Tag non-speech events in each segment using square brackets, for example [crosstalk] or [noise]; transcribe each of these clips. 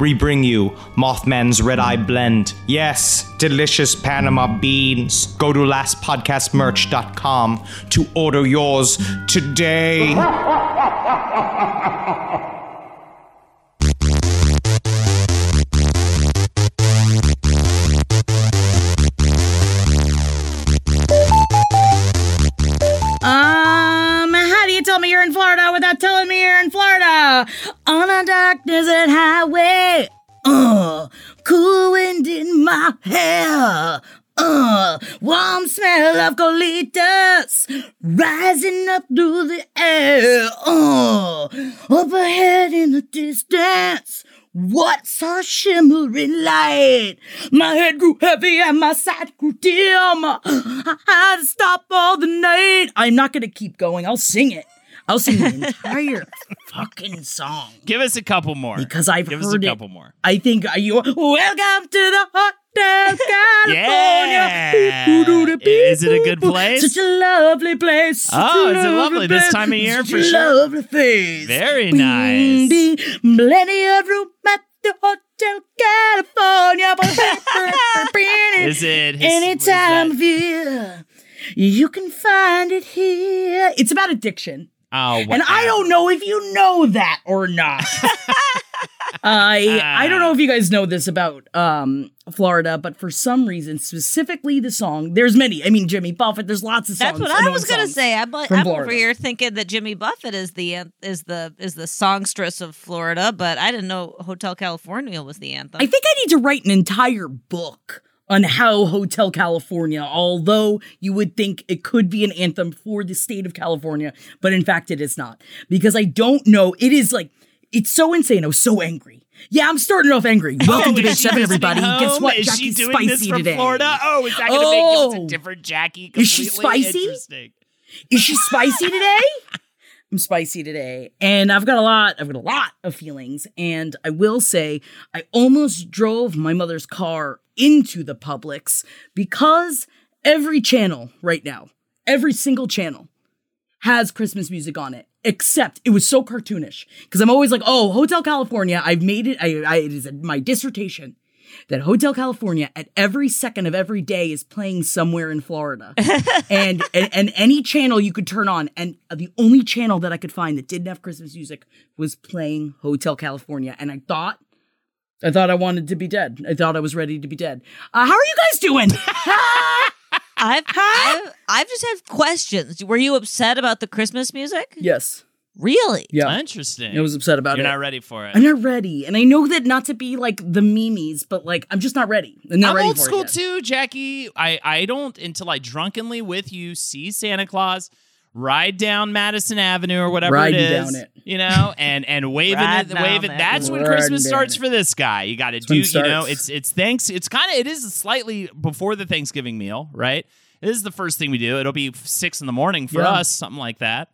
we bring you Mothman's Red Eye Blend. Yes, delicious Panama beans. Go to lastpodcastmerch.com to order yours today. [laughs] On a dark desert highway, uh, cool wind in my hair, uh, warm smell of colitas rising up through the air, uh, up ahead in the distance. What's a shimmering light? My head grew heavy and my sight grew dim. [gasps] I had to stop all the night. I'm not gonna keep going. I'll sing it. I'll sing the [laughs] entire fucking song Give us a couple more. because I've Give us a heard couple more. I think uh, you. Welcome to the Hotel [laughs] Yeah. California. Is it a good place? It's such a lovely place. such Oh, a is it lovely this time of year such for a sure? Lovely place. Very Bing, nice. bing, Plenty of room at the Hotel California. [laughs] Is it his- any what is time that? of year? You can find it here. It's about addiction. Oh, And I don't know if you know that or not. [laughs] I I don't know if you guys know this about um Florida, but for some reason, specifically the song, there's many. I mean, Jimmy Buffett. There's lots of songs. That's what I was gonna say. I'm, like, I'm over here thinking that Jimmy Buffett is the is the is the songstress of Florida, but I didn't know Hotel California was the anthem. I think I need to write an entire book on how Hotel California, although you would think it could be an anthem for the state of California, but in fact it is not. Because I don't know. It is like, it's so insane. I was so angry. Yeah, I'm starting off angry. [laughs] Oh, Welcome to Oh, is Big Seven, everybody. Guess what? Is Jackie's she doing spicy this from today. Florida? Oh, is that going to make oh! us a Oh. different Jackie? Is she Completely spicy? Interesting. Is she spicy today? [laughs] I'm spicy today. And I've got a lot, I've got a lot of feelings. And I will say, I almost drove my mother's car into the Publix because every channel right now, every single channel has Christmas music on it. Except it was so cartoonish because I'm always like, oh, Hotel California. I've made it. I, I it is my dissertation that Hotel California at every second of every day is playing somewhere in Florida. [laughs] and, and and any channel you could turn on and the only channel that I could find that didn't have Christmas music was playing Hotel California and I thought I thought I wanted to be dead. I thought I was ready to be dead. Uh, how are you guys doing? [laughs] [laughs] I've, I've I've just had questions. Were you upset about the Christmas music? yes. Really? Yeah. Interesting. I was upset about it. You're it. not ready for it. I'm not ready. And I know that not to be like the memes, but like I'm just not ready. I'm not I'm ready old for school it too, Jackie. I, I don't until I drunkenly with you see Santa Claus ride down Madison Avenue or whatever Riding it is, down it. you know, and and [laughs] waving it, down waving. it. That's when Christmas starts it. for this guy. You got to do, you know, it's it's thanks. It's kind of it is slightly before the Thanksgiving meal, right? This is the first thing we do. It'll be six in the morning for Yeah. us, something like that.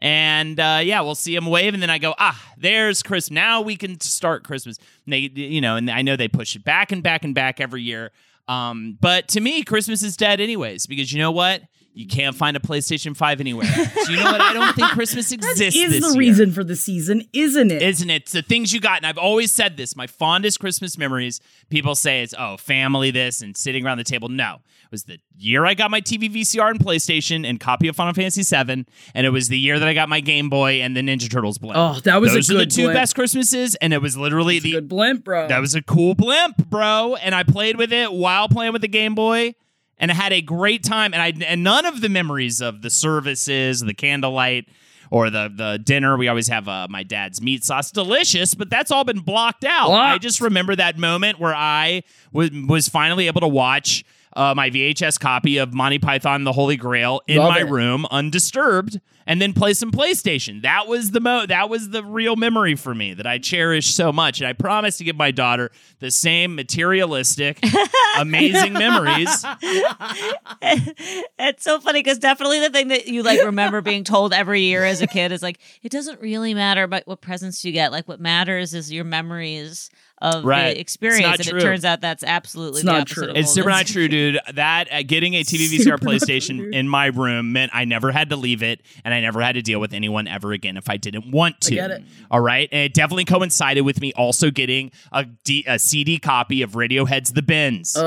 And uh, yeah, we'll see him wave, and then I go, ah, there's Chris. Now we can start Christmas. They, you know, and I know they push it back and back and back every year. Um, but to me, Christmas is dead anyways, because you know what? You can't find a PlayStation 5 anywhere. so you know what? I don't think Christmas [laughs] exists That is the year. reason for the season, isn't it? Isn't it? It's the things you got. And I've always said this. My fondest Christmas memories, people say it's, oh, family this and sitting around the table. No. It was the year I got my TV VCR and PlayStation and copy of Final Fantasy VII. And it was the year that I got my Game Boy and the Ninja Turtles blimp. Oh, that was a Those are the two blimp. best Christmases. And it was literally the Good blimp, bro. that was a cool blimp, bro. And I played with it while playing with the Game Boy. And I had a great time. And I and none of the memories of the services, the candlelight, or the the dinner. We always have uh, my dad's meat sauce, delicious, but that's all been blocked out. Blocked. I just remember that moment where I was was finally able to watch. Uh, my VHS copy of Monty Python the Holy Grail in Love my it. room, undisturbed, and then play some PlayStation. That was the mo. That was the real memory for me that I cherish so much, and I promise to give my daughter the same materialistic, [laughs] amazing memories. [laughs] it's so funny because definitely the thing that you like remember being told every year as a kid is like it doesn't really matter about what presents you get. Like what matters is your memories of Right. the experience, It's not and true. it turns out that's absolutely It's the not opposite. true. Of It's super not true, dude. That uh, getting a TV VCR Super true, PlayStation in my room meant I never had to leave it, and I never had to deal with anyone ever again if I didn't want to. get it. All right, and it definitely coincided with me also getting a, D- a CD copy of Radiohead's The Bends, and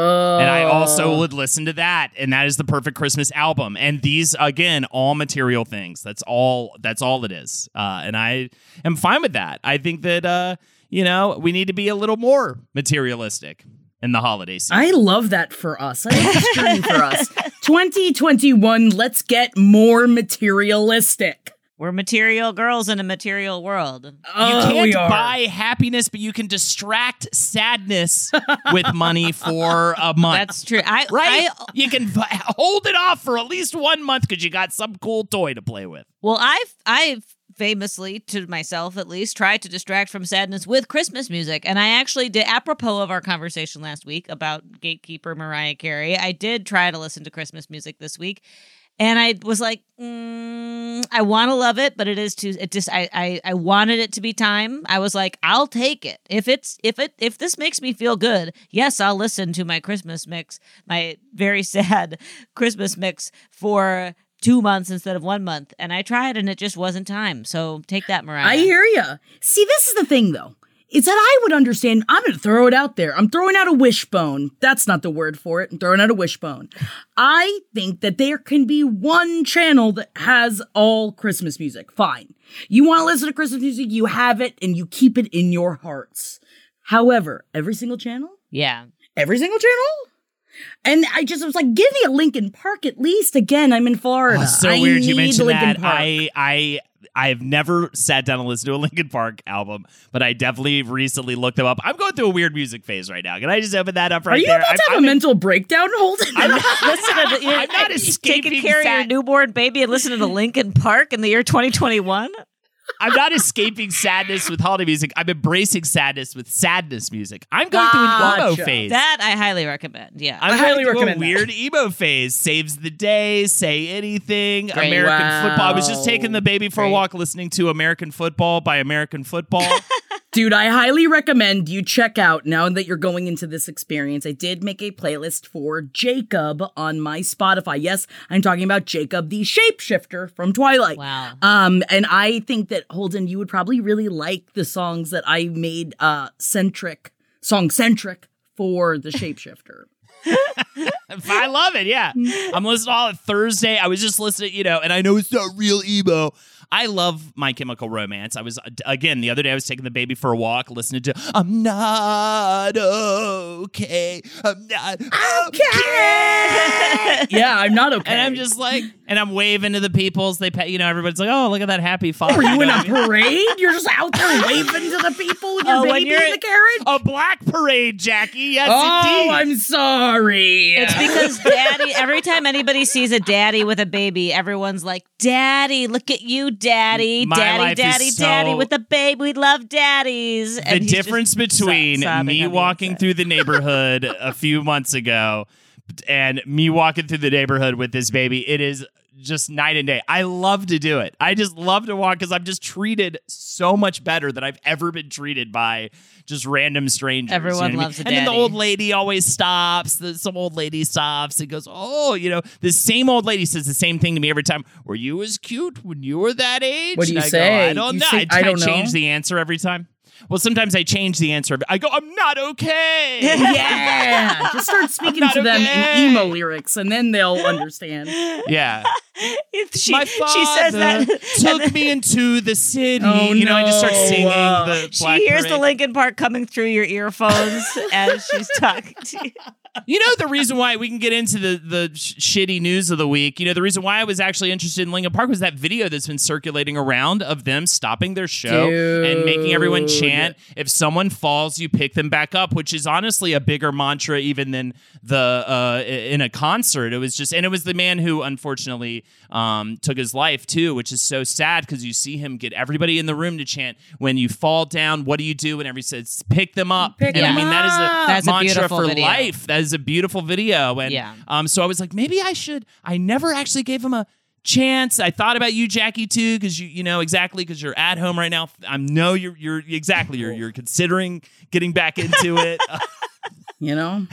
I also would listen to that, and that is the perfect Christmas album. And these again, all material things. That's all. That's all it is. Uh, and I am fine with that. I think that uh, you know we need to be a little more materialistic in the holiday season. I love that for us. I love this journey for us. [laughs] 2021, let's get more materialistic. We're material girls in a material world. You Oh, we can't buy happiness, but you can distract sadness with money for a [laughs] month. That's true. I right. I, you can v- hold it off for at least one month because you got some cool toy to play with. Well, I've I've famously, to myself at least, tried to distract from sadness with Christmas music, and I actually did. Apropos of our conversation last week about Gatekeeper Mariah Carey, I did try to listen to Christmas music this week, and I was like, mm, I want to love it, but it is too. It just I, I I wanted it to be time. I was like, I'll take it if it's if it if this makes me feel good. Yes, I'll listen to my Christmas mix, my very [laughs] sad Christmas mix for two months instead of one month. And I tried, and it just wasn't time. So take that, Mariah. I hear you. See, this is the thing, though. Is that I would understand. I'm going to throw it out there. I'm throwing out a wishbone. That's not the word for it. I'm throwing out a wishbone. I think that there can be one channel that has all Christmas music. Fine. You want to listen to Christmas music, you have it, and you keep it in your hearts. However, every single channel, Yeah. every single channel. And I just was like, give me a Linkin Park at least. Again, I'm in Florida. Oh, so I weird you mentioned Linkin that. Park. I I I've never sat down and listened to a [laughs] Linkin Park album, but I definitely recently looked them up. I'm going through a weird music phase right now. Can I just open that up right Are you there? about to I'm- have I'm a in- mental breakdown, Holden? I'm not, [laughs] Listen to the, I'm not [laughs] taking escaping care of your newborn baby and listening to Linkin Park in the year 2021. I'm not escaping sadness with holiday music. I'm embracing sadness with sadness music. I'm going through an emo phase. That I highly recommend. Yeah. I'm I highly recommend a that. weird emo phase. Saves the day, say anything. Great. American Wow. football. I was just taking the baby for a walk, listening to American football by American Football. [laughs] Dude, I highly recommend you check out now that you're going into this experience. I did make a playlist for Jacob on my Spotify. Yes, I'm talking about Jacob the shapeshifter from Twilight. Wow. Um, and I think that Holden, you would probably really like the songs that I made uh centric, song centric for the [laughs] shapeshifter. [laughs] I love it. Yeah. I'm listening to all it Thursday. I was just listening, you know, and I know it's not real emo. I love My Chemical Romance. I was, uh, again, the other day I was taking the baby for a walk, listening to I'm Not Okay. I'm Not Okay. [laughs] yeah, I'm not okay. And I'm just like, and I'm waving to the peoples. They, pay, you know, everybody's like, oh, look at that happy father. Are you in know a what I mean? parade? You're just out there [laughs] waving to the people with your Oh, baby you're- in the carriage? A black parade, Jackie. Yes, Oh, indeed. I'm sorry. It's because daddy, every time anybody sees a daddy with a baby, everyone's like, Daddy, look at you, daddy. My daddy, daddy, so- daddy with a baby. We love daddies. the difference between me walking through the [laughs] neighborhood a few months ago and me walking through the neighborhood with this baby it is just night and day. I love to do it. I just love to walk because I'm just treated so much better than I've ever been treated by just random strangers. Everyone you know what I loves mean? And then the old lady always stops. The, some old lady stops and goes, "Oh, you know, the same old lady says the same thing to me every time. Were you as cute when you were that age?" What do you I go. I don't You know. say, I, "I don't change know"? the answer every time. Well, sometimes I change the answer. I go, "I'm not okay." [laughs] Yeah, [laughs] just start speaking not to them okay. in emo lyrics, and then they'll understand. [laughs] yeah. she, My she says that. father took me into the city. Oh, you know, I just start singing Uh, the She Black hears the Parade. Linkin Park coming through your earphones as she's talking to you. You know the reason why we can get into the the sh- shitty news of the week. You know the reason why I was actually interested in Linkin Park was that video that's been circulating around of them stopping their show and making everyone chant, "If someone falls, you pick them back up," which is honestly a bigger mantra even than the uh, in a concert. It was just, and it was the man who unfortunately um, took his life too, which is so sad because you see him get everybody in the room to chant, "When you fall down, what do you do?" And everybody says, "Pick them up." Pick and I them mean that is a up. That's a mantra beautiful for video. life. That is a beautiful video. And Yeah. um, so I was like, maybe I should. I never actually gave him a chance. I thought about you, Jackie, too, because you you know exactly because you're at home right now. I know you're you're exactly you're you're considering getting back into it. [laughs] You know,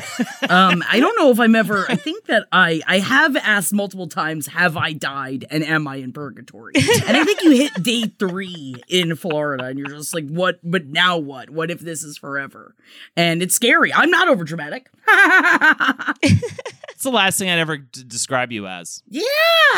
um, I don't know if I'm ever. I think that I I have asked multiple times, "Have I died?" and "Am I in purgatory?" And I think you hit day three in Florida, and you're just like, "What? But now what? What if this is forever?" And it's scary. I'm not over dramatic. it's the last thing I'd ever d- describe you as. Yeah.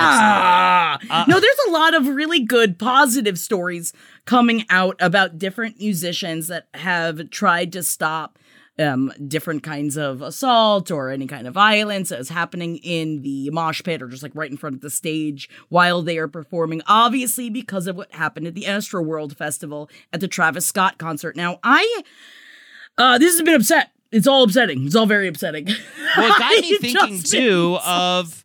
Uh, no, there's a lot of really good positive stories coming out about different musicians that have tried to stop um, different kinds of assault or any kind of violence that is happening in the mosh pit or just like right in front of the stage while they are performing. Obviously, because of what happened at the Astroworld Festival at the Travis Scott concert. Now, I uh, this has been upset. It's all upsetting. It's all very upsetting. Well, it got [laughs] me thinking too of.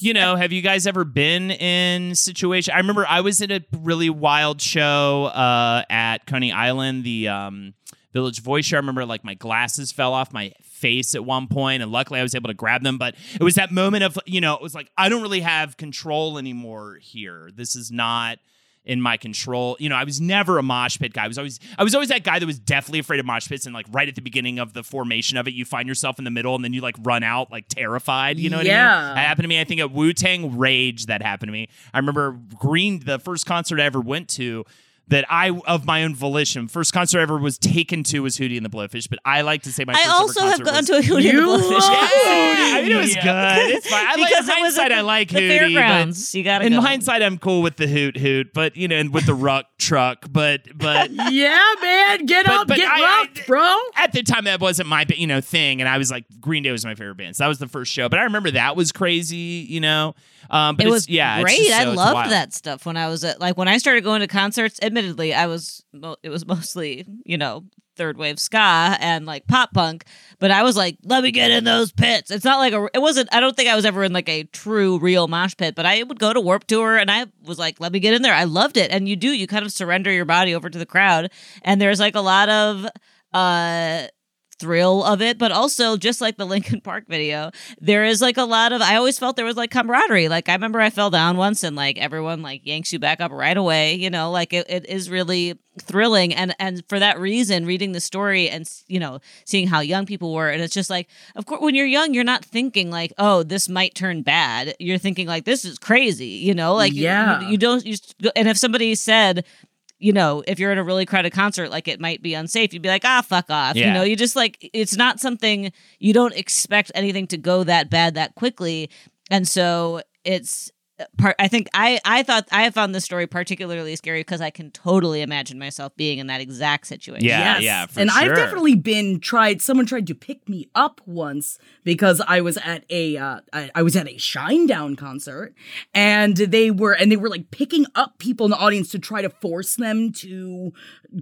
You know, have you guys ever been in situation? I remember I was at a really wild show uh, at Coney Island, the um, Village Voice show. I remember like my glasses fell off my face at one point, and luckily I was able to grab them. But it was that moment of you know, it was like I don't really have control anymore here. This is not in my control. You know, I was never a mosh pit guy. I was always I was always that guy that was definitely afraid of mosh pits and like right at the beginning of the formation of it, you find yourself in the middle and then you like run out like terrified. You know what I Yeah. mean? That happened to me. I think at Wu Tang Rage that happened to me. I remember Green the first concert I ever went to that I of my own volition. First concert I ever was taken to was Hootie and the Blowfish, but I like to say my I first also ever have concert gone was- to a Hootie and the You Blowfish. love I mean, it was good. It's fine. I like, because in it hindsight, at I like the Hootie, but- fairgrounds. You gotta in go. hindsight, I'm cool with the hoot hoot, but you know, and with the ruck truck, but but [laughs] yeah, man, get But- up, but get I- I- bro. at the time that wasn't my you know thing, and I was like Green Day was my favorite band, so that was the first show. But I remember that was crazy, you know. Um, but it was yeah, it's great. just so- I loved wild. that stuff when I was at like when I started going to concerts. Admittedly, I was it was [laughs] mostly you know third wave ska and like pop punk, but I was like, let me get in those pits. It's not like a it wasn't. I don't think I was ever in like a true real mosh pit, but I would go to Warped Tour and I was like, let me get in there. I loved it, and you do you kind of surrender your body over to the crowd, and there's like a lot of uh thrill of it, but also just like the Linkin Park video, there is like a lot of I always felt there was like camaraderie. Like I remember I fell down once and like everyone like yanks you back up right away, you know, like it, it is really thrilling and and for that reason reading the story and you know seeing how young people were and it's just like of course when you're young you're not thinking like oh this might turn bad you're thinking like this is crazy you know like Yeah. you, you don't you, and if somebody said you know, if you're in a really crowded concert, like it might be unsafe, you'd be like, ah, fuck off. You know, you just like, it's not something, you don't expect anything to go that bad that quickly. And so it's, part i think i i thought i found this story particularly scary because i can totally imagine myself being in that exact situation Yeah, Yes. yeah, for and I've definitely been tried. Someone tried to pick me up once because I was at a uh, I, I was at a Shinedown concert, and they were and they were like picking up people in the audience to try to force them to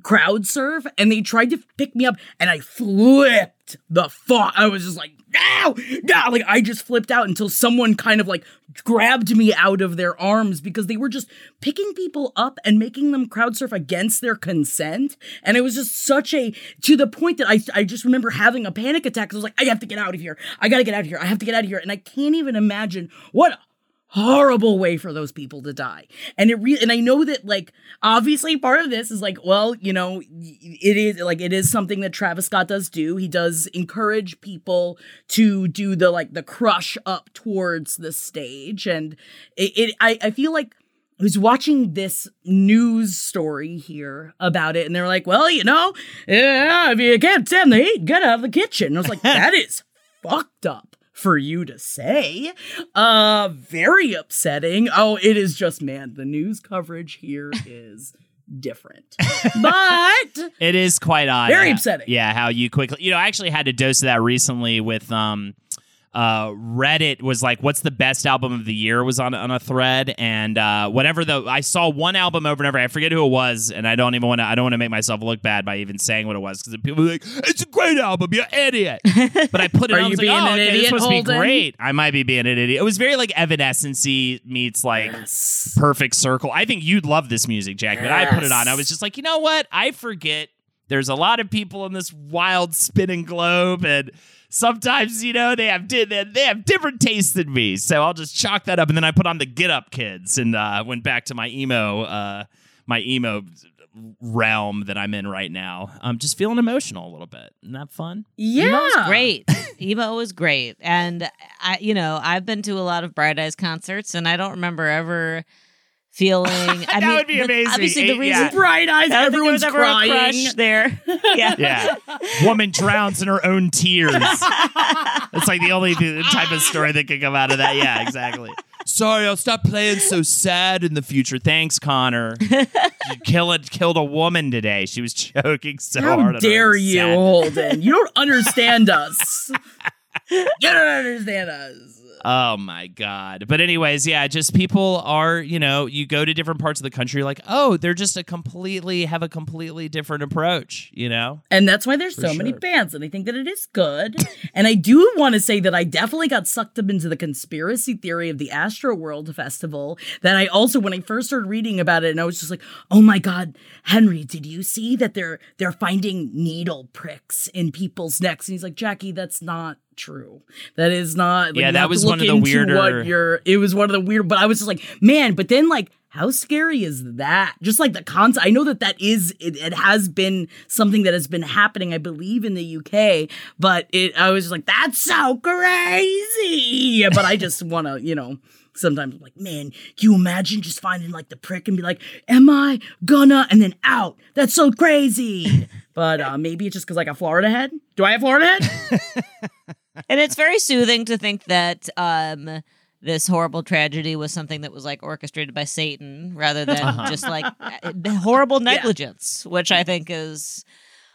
crowd surf, and they tried to pick me up, and I flipped the fuck. I was just like. No, no, like I just flipped out until someone kind of like grabbed me out of their arms because they were just picking people up and making them crowd surf against their consent. And it was just such a, to the point that I, I just remember having a panic attack. I was like, I have to get out of here. I gotta get out of here. I have to get out of here. And I can't even imagine what horrible way for those people to die. And it re- and I know that like obviously part of this is like well, you know, it is like it is something that Travis Scott does do. He does encourage people to do the like the crush up towards the stage and it, it I I feel like I was watching this news story here about it, and they're like, "Well, you know, yeah, if you can't stand the heat, get out of the kitchen." And I was like, [laughs] "That is fucked up for you to say. Uh, very upsetting. Oh, it is just man, the news coverage here [laughs] is different, but It is quite odd. Very upsetting. Yeah, how you quickly, you know, I actually had a dose of that recently with um, uh, Reddit was like, "What's the best album of the year?" was on on a thread, and uh, whatever the I saw one album over and over. I forget who it was, and I don't even want to. I don't want to make myself look bad by even saying what it was because people are like, "It's a great album, you idiot." [laughs] But I put it Are on. I you was being like, oh, an okay, idiot, this must be great. I might be being an idiot. It was very like Evanescence meets like Yes. perfect circle. I think you'd love this music, Jack. But I put it on. I was just like, you know what? I forget. There's a lot of people in this wild spinning globe, and sometimes you know they have di- they they have different tastes than me. So I'll just chalk that up, and then I put on the Get Up Kids and uh, went back to my emo uh, my emo realm that I'm in right now. I'm just feeling emotional a little bit. Isn't that fun? yeah, [laughs] Emo was great. Emo was great, and I, you know, I've been to a lot of Bright Eyes concerts, and I don't remember ever feeling. [laughs] I That mean, would be the- amazing. Obviously, the reason yeah. Bright eyes, I there everyone's ever a crying. crush there. [laughs] yeah. Yeah. Woman drowns in her own tears. It's like the only th- type of story that could come out of that. Yeah, exactly. Sorry, I'll stop playing so sad in the future. Thanks, Connor. You killed killed a woman today. She was choking so hard. How dare you, sadness. Holden? You don't understand us. [laughs] you don't understand us. Oh my god. But anyways, yeah, just people are, you know, you go to different parts of the country like, "Oh, they're just a completely have a completely different approach," you know? And that's why there's so many sure. bands, and I think that it is good. [laughs] and I do want to say that I definitely got sucked up into the conspiracy theory of the Astroworld Festival. That I also, when I first started reading about it, and I was just like, "Oh my God, Henry, did you see that they're they're finding needle pricks in people's necks?" And he's like, "Jackie, that's not." True. That is not. like, Yeah, that was one of the weirder- What your it was one of the weird, but I was just like, man. But then like how scary is that? Just like the concept. I know that that is, it, it has been something that has been happening, I believe, in the UK, but it, I was just like, that's so crazy. [laughs] But I just want to, you know, sometimes I'm like, man, can you imagine just finding like the prick and be like, am I gonna, and then out? That's so crazy. But uh, maybe it's just because I got Florida head. Do I have Florida head? [laughs] And it's very soothing to think that um, this horrible tragedy was something that was like orchestrated by Satan rather than Uh-huh. just like horrible [laughs] negligence, which I think is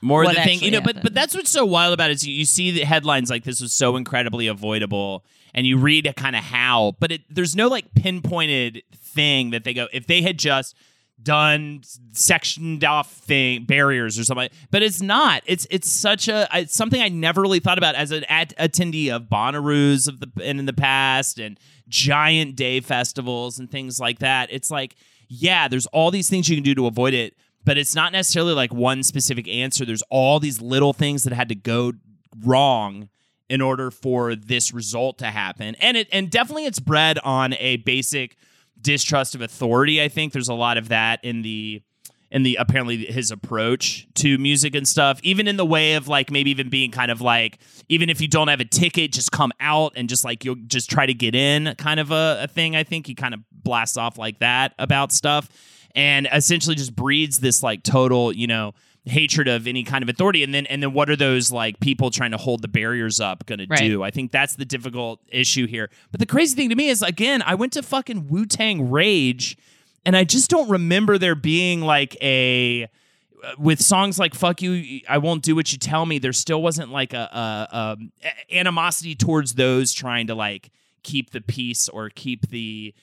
more what the thing you know but but that's what's so wild about it is you, you see the headlines like this was so incredibly avoidable and you read a kind of how but it, there's no like pinpointed thing that they go if they had just done sectioned off thing barriers or something but it's not it's it's such a it's something i never really thought about as an at, attendee of Bonnaroo's of the and in the past and giant day festivals and things like that it's like yeah there's all these things you can do to avoid it but it's not necessarily like one specific answer. There's all these little things that had to go wrong in order for this result to happen. And it and definitely it's bred on a basic distrust of authority. I think there's a lot of that in the in the apparently his approach to music and stuff, even in the way of like maybe even being kind of like even if you don't have a ticket, just come out and just like you'll just try to get in kind of a, a thing. I think he kind of blasts off like that about stuff and essentially just breeds this like total, you know, hatred of any kind of authority. And then and then what are those like people trying to hold the barriers up going to do? I think that's the difficult issue here. But the crazy thing to me is again i went to fucking wu-tang rage and i just don't remember there being like a uh, with songs like "Fuck You," I won't do what you tell me. There still wasn't like a, a, a animosity towards those trying to like keep the peace or keep the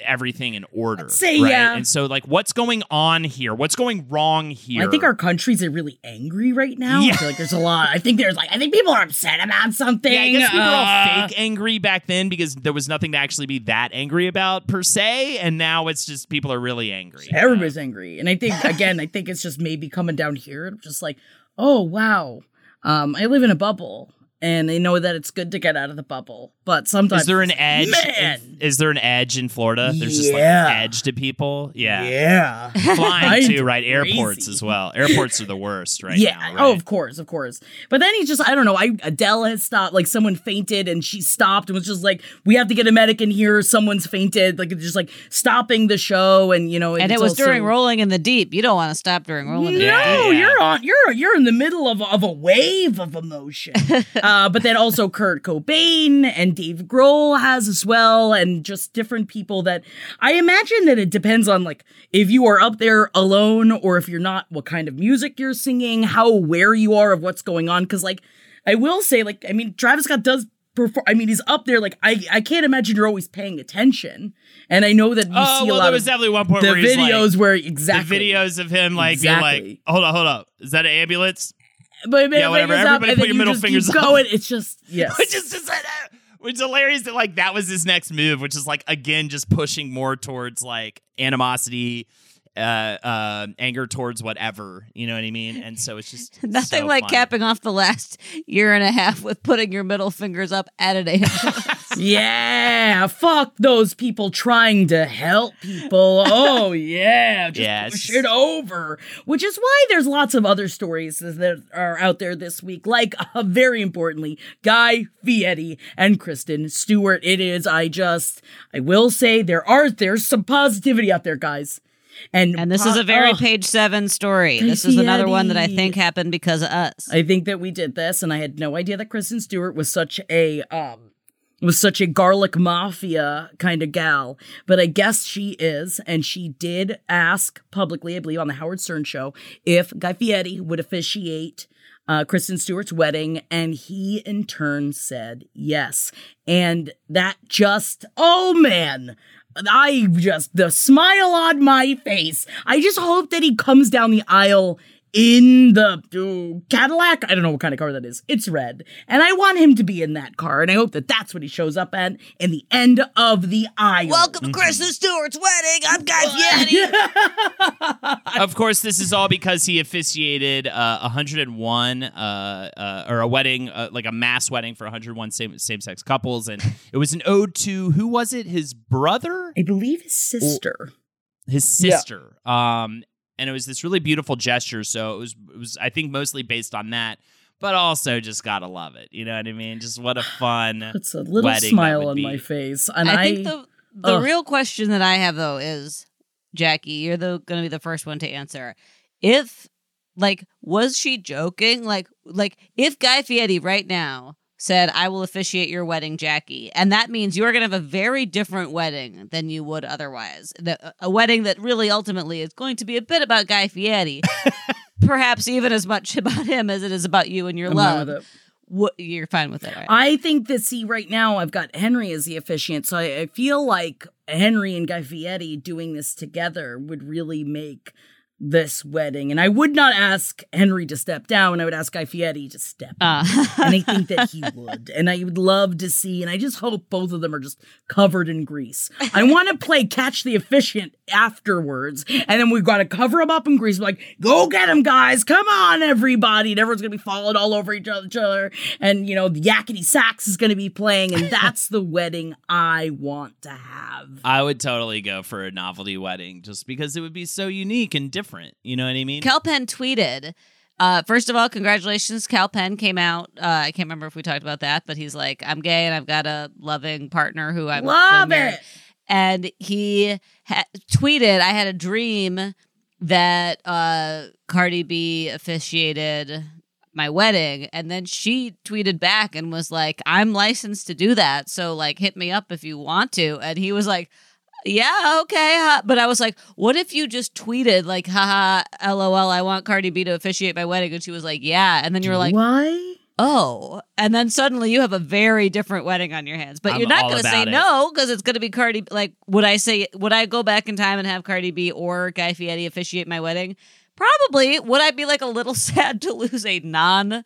everything in order. say, right? yeah. And so, like, what's going on here? What's going wrong here? I think our countries are really angry right now. Yeah. I feel like there's a lot. I think there's like I think people are upset about something. Yeah, I guess people were all Uh, fake angry back then because there was nothing to actually be that angry about per se, and now it's just people are really angry. Everybody's angry, and I think again, I think it's just maybe coming down here, just like, oh wow, um, I live in a bubble, and they know that it's good to get out of the bubble. But sometimes Is there an edge? Man, in- is there an edge in Florida? There's just like an edge to people. Yeah. yeah. [laughs] Flying Right? too, right? Airports as well. Airports are the worst right yeah. now. Oh, of course, of course. But then he just, I don't know. I Adele has stopped. Like someone fainted, and she stopped and was just like, "We have to get a medic in here. Someone's fainted." Like it's just like stopping the show, and you know, And it was also- during Rolling in the Deep. You don't want to stop during Rolling in the No, Deep. Yeah, yeah. you're on. You're you're in the middle of of a wave of emotion. [laughs] uh, but then also Kurt Cobain and Dave Grohl has as well, and just different people that I imagine that it depends on like if you are up there alone or if you're not, what kind of music you're singing, how aware you are of what's going on. Because like I will say, like I mean, Travis Scott does. Perform, I mean, he's up there. Like I, I can't imagine you're always paying attention. And I know that you Oh, see well, a lot there was of definitely one point the where he's like, videos where exactly the videos of him like Exactly. being like, hold up, hold up, is that an ambulance? But Yeah, whatever. Everybody and put then your you middle just fingers keep up. going. It's just [laughs] yes. Which is just [laughs] which is hilarious that like that was his next move, which is like again just pushing more towards like animosity, uh, uh, anger towards whatever. You know what I mean? And so it's just [laughs] Nothing so like funny. capping off the last year and a half with putting your middle fingers up at an ambulance. [laughs] yeah, fuck those people trying to help people. Oh yeah, just Yeah, push it's- it over. Which is why there's lots of other stories that are out there this week. Like uh, very importantly, Guy Fieri and Kristen Stewart. It is. I just I will say there are there's some positivity out there, guys. And And this is a very uh, page seven story. This is another one that I think happened because of us. I think that we did this, and I had no idea that Kristen Stewart was such a um was such a garlic mafia kind of gal, but I guess she is, and she did ask publicly, I believe, on the Howard Stern show, if Guy Fieri would officiate uh, Kristen Stewart's wedding, and he in turn said yes, and that just oh man. I just, the smile on my face. I just hope that he comes down the aisle in the uh, Cadillac. I don't know what kind of car that is. It's red. And I want him to be in that car. And I hope that that's what he shows up at in the end of the aisle. Welcome to Kristen Stewart's wedding. I'm Guy Fieri. [laughs] of course, this is all because he officiated uh, 101, uh, uh, or a wedding, uh, like a mass wedding for 101 same same sex couples, and it was an ode to who was it? His brother, I believe his sister. his Yeah. sister. Um, and it was this really beautiful gesture. So it was, it was, I think, mostly based on that, but also just gotta love it. You know what I mean? Just what a [sighs] fun. It's a little wedding smile on be. my face. And I, I think the the Ugh. real question that I have though is, Jackie, you're the going to be the first one to answer. If like was she joking? Like like if Guy Fieri right now said, "I will officiate your wedding, Jackie," and that means you are going to have a very different wedding than you would otherwise. The, a wedding that really ultimately is going to be a bit about Guy Fieri. [laughs] Perhaps even as much about him as it is about you and your I'm love. What, you're fine with it, right? I think that see right now I've got Henry as the officiant, so I, I feel like Henry and Guy Fieri doing this together would really make this wedding. And I would not ask Henry to step down. I would ask Guy Fieri to step. Uh, and I think that he would. And I would love to see, and I just hope both of them are just covered in grease. I want to play catch the efficient afterwards, and then we've got to cover them up in grease. Like, go get them, guys! Come on, everybody! And everyone's gonna be falling all over each other, and you know, the yakety sax is gonna be playing, and that's the wedding I want to have. I would totally go for a novelty wedding just because it would be so unique and different. You know what I mean? Kal Penn tweeted. Uh, first of all, congratulations. Kal Penn came out. Uh, I can't remember if we talked about that, but he's like, I'm gay and I've got a loving partner who I'm Love it. And he ha- tweeted, I had a dream that uh, Cardi B officiated my wedding. And then she tweeted back and was like, I'm licensed to do that. So, like, hit me up if you want to. And he was like, yeah, okay. huh." But I was like, what if you just tweeted, like, haha, lol, I want Cardi B to officiate my wedding? And she was like, yeah. And then you were like, Why? oh. And then suddenly you have a very different wedding on your hands. But I'm you're not going to say it. no because it's going to be Cardi. Like, would I say, would I go back in time and have Cardi B or Guy Fieri officiate my wedding? Probably. Would I be like a little [laughs] sad to lose a non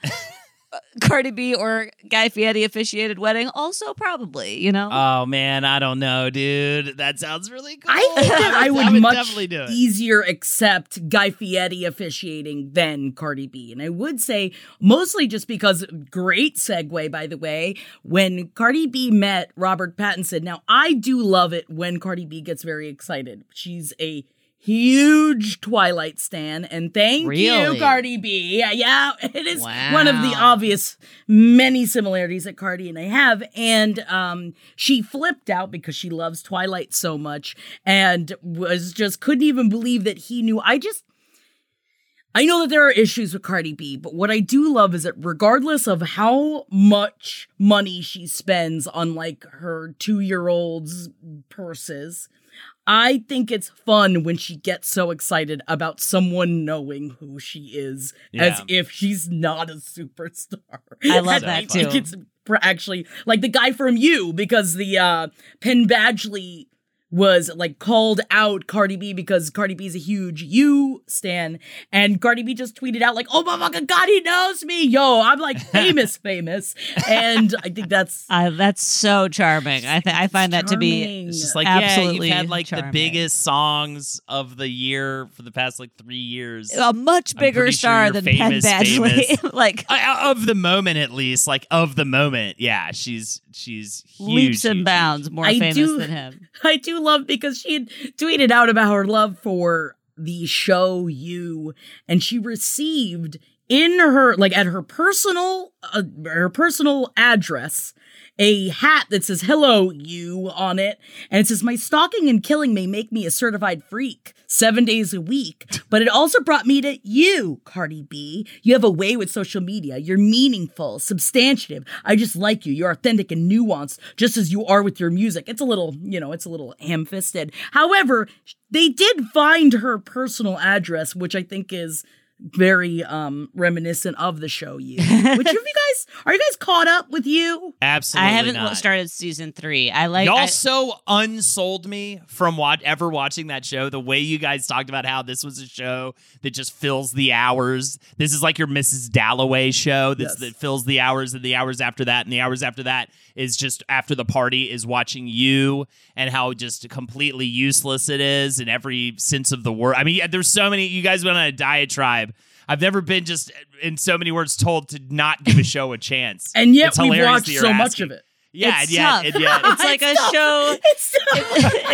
[laughs] Cardi B or Guy Fieri officiated wedding? Also, probably. You know. Oh man, I don't know, dude. That sounds really cool. I think that [laughs] I would, much definitely do it. easier accept Guy Fieri officiating than Cardi B. And I would say mostly just because, great segue, by the way, when Cardi B met Robert Pattinson. Now, I do love it when Cardi B gets very excited. She's a huge Twilight stan, and thank you, Cardi B. Yeah, yeah, [laughs] it is Wow. one of the obvious many similarities that Cardi and I have. And um, she flipped out because she loves Twilight so much, and was just couldn't even believe that he knew. I just. I know that there are issues with Cardi B, but what I do love is that regardless of how much money she spends on like her two year old's purses, I think it's fun when she gets so excited about someone knowing who she is as if she's not a superstar. I love that I think too. it's actually like the guy from You because the uh Penn Badgley was like called out Cardi B because Cardi B is a huge you stan, and Cardi B just tweeted out like, "Oh my fucking god, he knows me, yo! I'm like [laughs] famous, famous," and I think that's [laughs] I, that's so charming. I th- I find that to be just like Absolutely yeah, you've had like charming. the biggest songs of the year for the past like three years. a much bigger pretty sure star than famous, Penn Badgley. [laughs] like I- of the moment, at least, like of the moment, yeah, she's she's huge, leaps and huge, bounds more I famous do- than him. I do love because she had tweeted out about her love for the show You, and she received in her like at her personal uh, her personal address a hat that says "Hello You" on it, and it says, "My stalking and killing may make me a certified freak seven days a week, but it also brought me to you, Cardi B. You have a way with social media. You're meaningful, substantive. I just like you. You're authentic and nuanced, just as you are with your music. It's a little, you know, it's a little ham-fisted. However, they did find her personal address, which I think is." Very um reminiscent of the show you. [laughs] Which have you guys are you guys caught up with you? Absolutely, I haven't not. started season three. I like. Y'all I- so unsold me from what ever watching that show. The way you guys talked about how this was a show that just fills the hours. This is like your Mrs. Dalloway show that's, Yes. that fills the hours and the hours after that and the hours after that is just after the party is watching you and how just completely useless it is in every sense of the word. I mean, yeah, there's so many. You guys went on a diatribe. I've never been just in so many words told to not give a show a chance. [laughs] And yet It's we've watched that you're so much of it. Yeah, It's and yet, tough. and yet, [laughs] It's like a tough. show- [laughs] It's tough.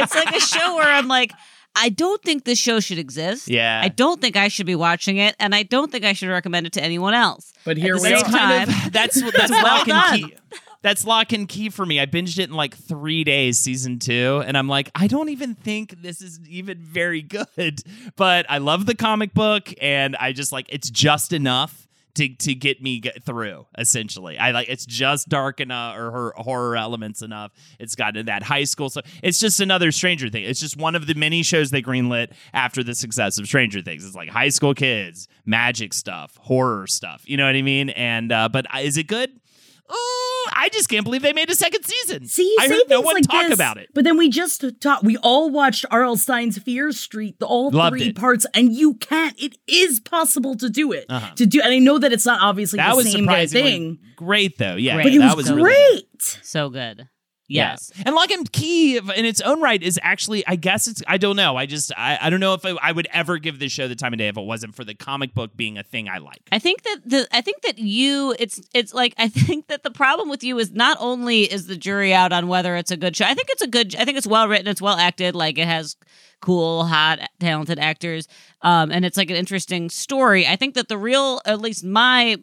it's like a show where I'm like, I don't think this show should exist. Yeah. I don't think I should be watching it, and I don't think I should recommend it to anyone else. But here At the we same are. time- kind of that's that's Well lock and done. key. That's lock and key for me. I binged it in like three days, season two, and I'm like, I don't even think this is even very good. [laughs] But I love the comic book, and I just like it's just enough to to get me get through. Essentially, I like it's just dark enough or her horror elements enough. It's got that high school stuff. It's just another Stranger Thing. It's just one of the many shows they greenlit after the success of Stranger Things. It's like high school kids, magic stuff, horror stuff. You know what I mean? And uh, but is it good? Oh, I just can't believe they made a second season. See, you I say heard no one like talk this, about it. But then we just talked. We all watched R.L. Stine's Fear Street, the all Loved three it. parts, and you can't. It is possible to do it. Uh-huh. To do, and I know that it's not obviously That the was same thing, great, though. Yeah, Great. but it that was, was really good. great. So good. Yeah. Yes. And Locke and Key in its own right is actually, I guess it's, I don't know. I just, I, I don't know if I, I would ever give this show the time of day if it wasn't for the comic book being a thing I like. I think that the I think that you it's it's like I [laughs] think that the problem with you is not only is the jury out on whether it's a good show. I think it's a good I think it's well written, it's well acted, like it has cool, hot, talented actors. Um and it's like an interesting story. I think that the real at least my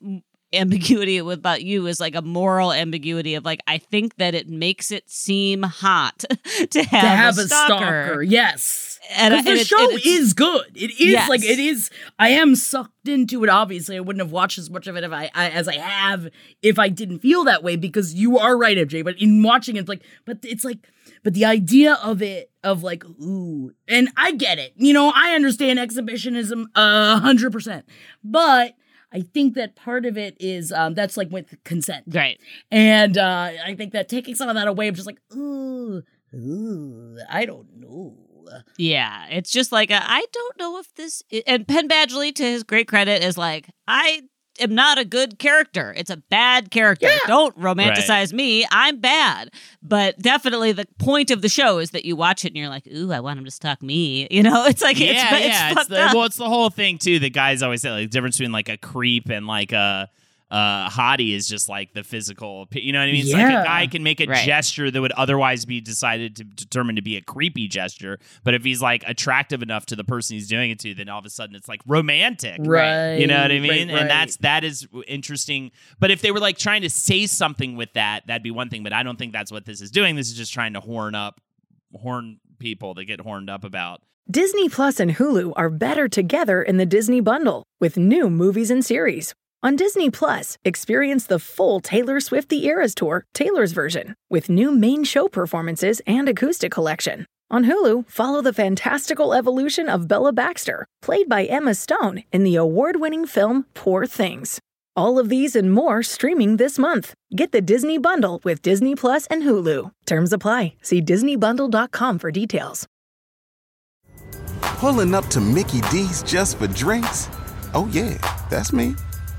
ambiguity [laughs] about you is like a moral ambiguity of like I think that it makes it seem hot [laughs] to have, to have a, a stalker. stalker, yes. And, Because and the it- show it's- is good. It is Yes. like it is. I am sucked into it. Obviously, I wouldn't have watched as much of it if I, I as I have if I didn't feel that way. Because you are right, MJ. But in watching it, it's like, but it's like, but the idea of it of like, ooh, and I get it. You know, I understand exhibitionism a hundred percent, but. I think that part of it is um, that's like with consent. Right. And uh, I think that taking some of that away, I'm just like, ooh, ooh, I don't know. Yeah, it's just like I I don't know if this and Penn Badgley, to his great credit, is like I am not a good character. It's a bad character. Don't romanticize me. I'm bad. But definitely the point of the show is that you watch it and you're like, ooh, I want him to stalk me. [laughs] You know, it's like, yeah, it's, yeah. it's, It's fucked the, up. well, it's the whole thing too. The guys always say like the difference between like a creep and like a uh, hottie is just like the physical. You know what I mean? It's like Yeah. a guy can make a Right. gesture that would otherwise be decided to determine to be a creepy gesture, but if he's like attractive enough to the person he's doing it to, then all of a sudden it's like romantic. Right. You know what I mean? right. And that's that is interesting. But if they were like trying to say something with that, that'd be one thing. But I don't think that's what this is doing. This is just trying to horn up, horn people to get horned up about. Disney Plus and Hulu are better together in the Disney bundle with new movies and series. On Disney Plus, experience the full Taylor Swift The Eras Tour, Taylor's version, with new main show performances and acoustic collection. On Hulu, follow the fantastical evolution of Bella Baxter, played by Emma Stone in the award winning film Poor Things. All of these and more streaming this month. Get the Disney Bundle with Disney Plus and Hulu. Terms apply. See DisneyBundle.com for details. Pulling up to Mickey D's just for drinks? Oh, yeah, that's me.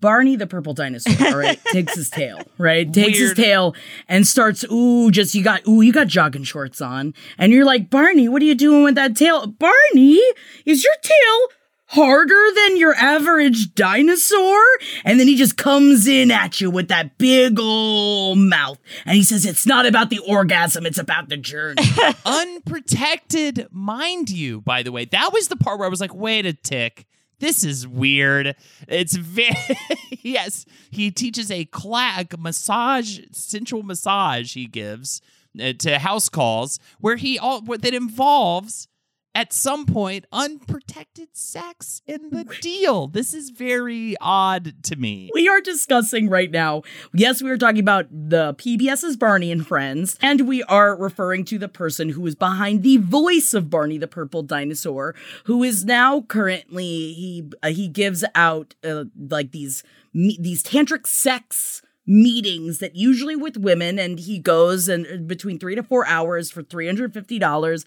Barney the purple dinosaur, all right, [laughs] takes his tail, right? Takes his tail and starts, ooh, just you got, ooh, you got jogging shorts on. And you're like, Barney, what are you doing with that tail? Barney, is your tail harder than your average dinosaur? And then he just comes in at you with that big old mouth. And he says, it's not about the orgasm, it's about the journey. [laughs] unprotected, mind you, by the way. That was the part where I was like, wait a tick. This is weird. It's very [laughs] yes. He teaches a class massage, sensual massage. He gives uh, to house calls where he all that involves at some point unprotected sex in the deal. This is very odd to me. we are discussing right now. Yes, we are talking about the PBS's Barney and Friends, and we are referring to the person who is behind the voice of Barney the Purple Dinosaur, who is now currently he uh, he gives out uh, like these me- these tantric sex meetings that usually with women and he goes and uh, between 3 to 4 hours for $350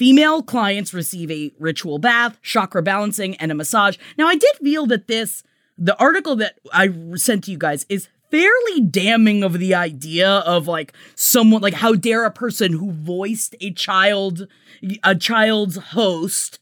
Female clients receive a ritual bath, chakra balancing, and a massage. Now, I did feel that this, the article that I sent to you guys, is fairly damning of the idea of like someone, like how dare a person who voiced a child, a child's host,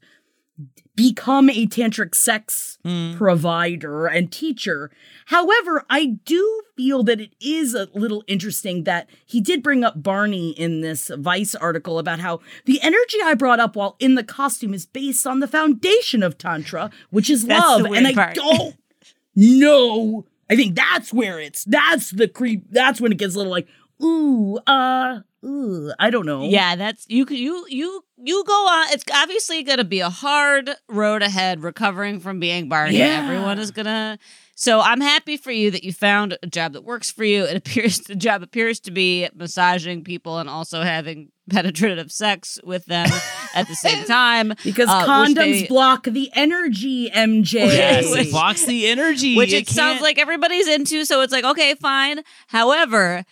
become a tantric sex provider and teacher. However, I do feel that it is a little interesting that he did bring up Barney in this Vice article about how the energy I brought up while in the costume is based on the foundation of Tantra, which is love. And I part. don't know. I think that's where it's that's the creep. That's when it gets a little like, ooh, uh, ooh, I don't know. Yeah, that's you. You you you go on. It's obviously going to be a hard road ahead recovering from being Barney. Yeah. Everyone is gonna. So I'm happy for you that you found a job that works for you. It appears the job appears to be massaging people and also having penetrative sex with them at the same [laughs] time Because uh, condoms they- block the energy, MJ. [laughs] Yes, Which- it blocks the energy. which You it sounds like everybody's into. So it's like, okay, fine. However,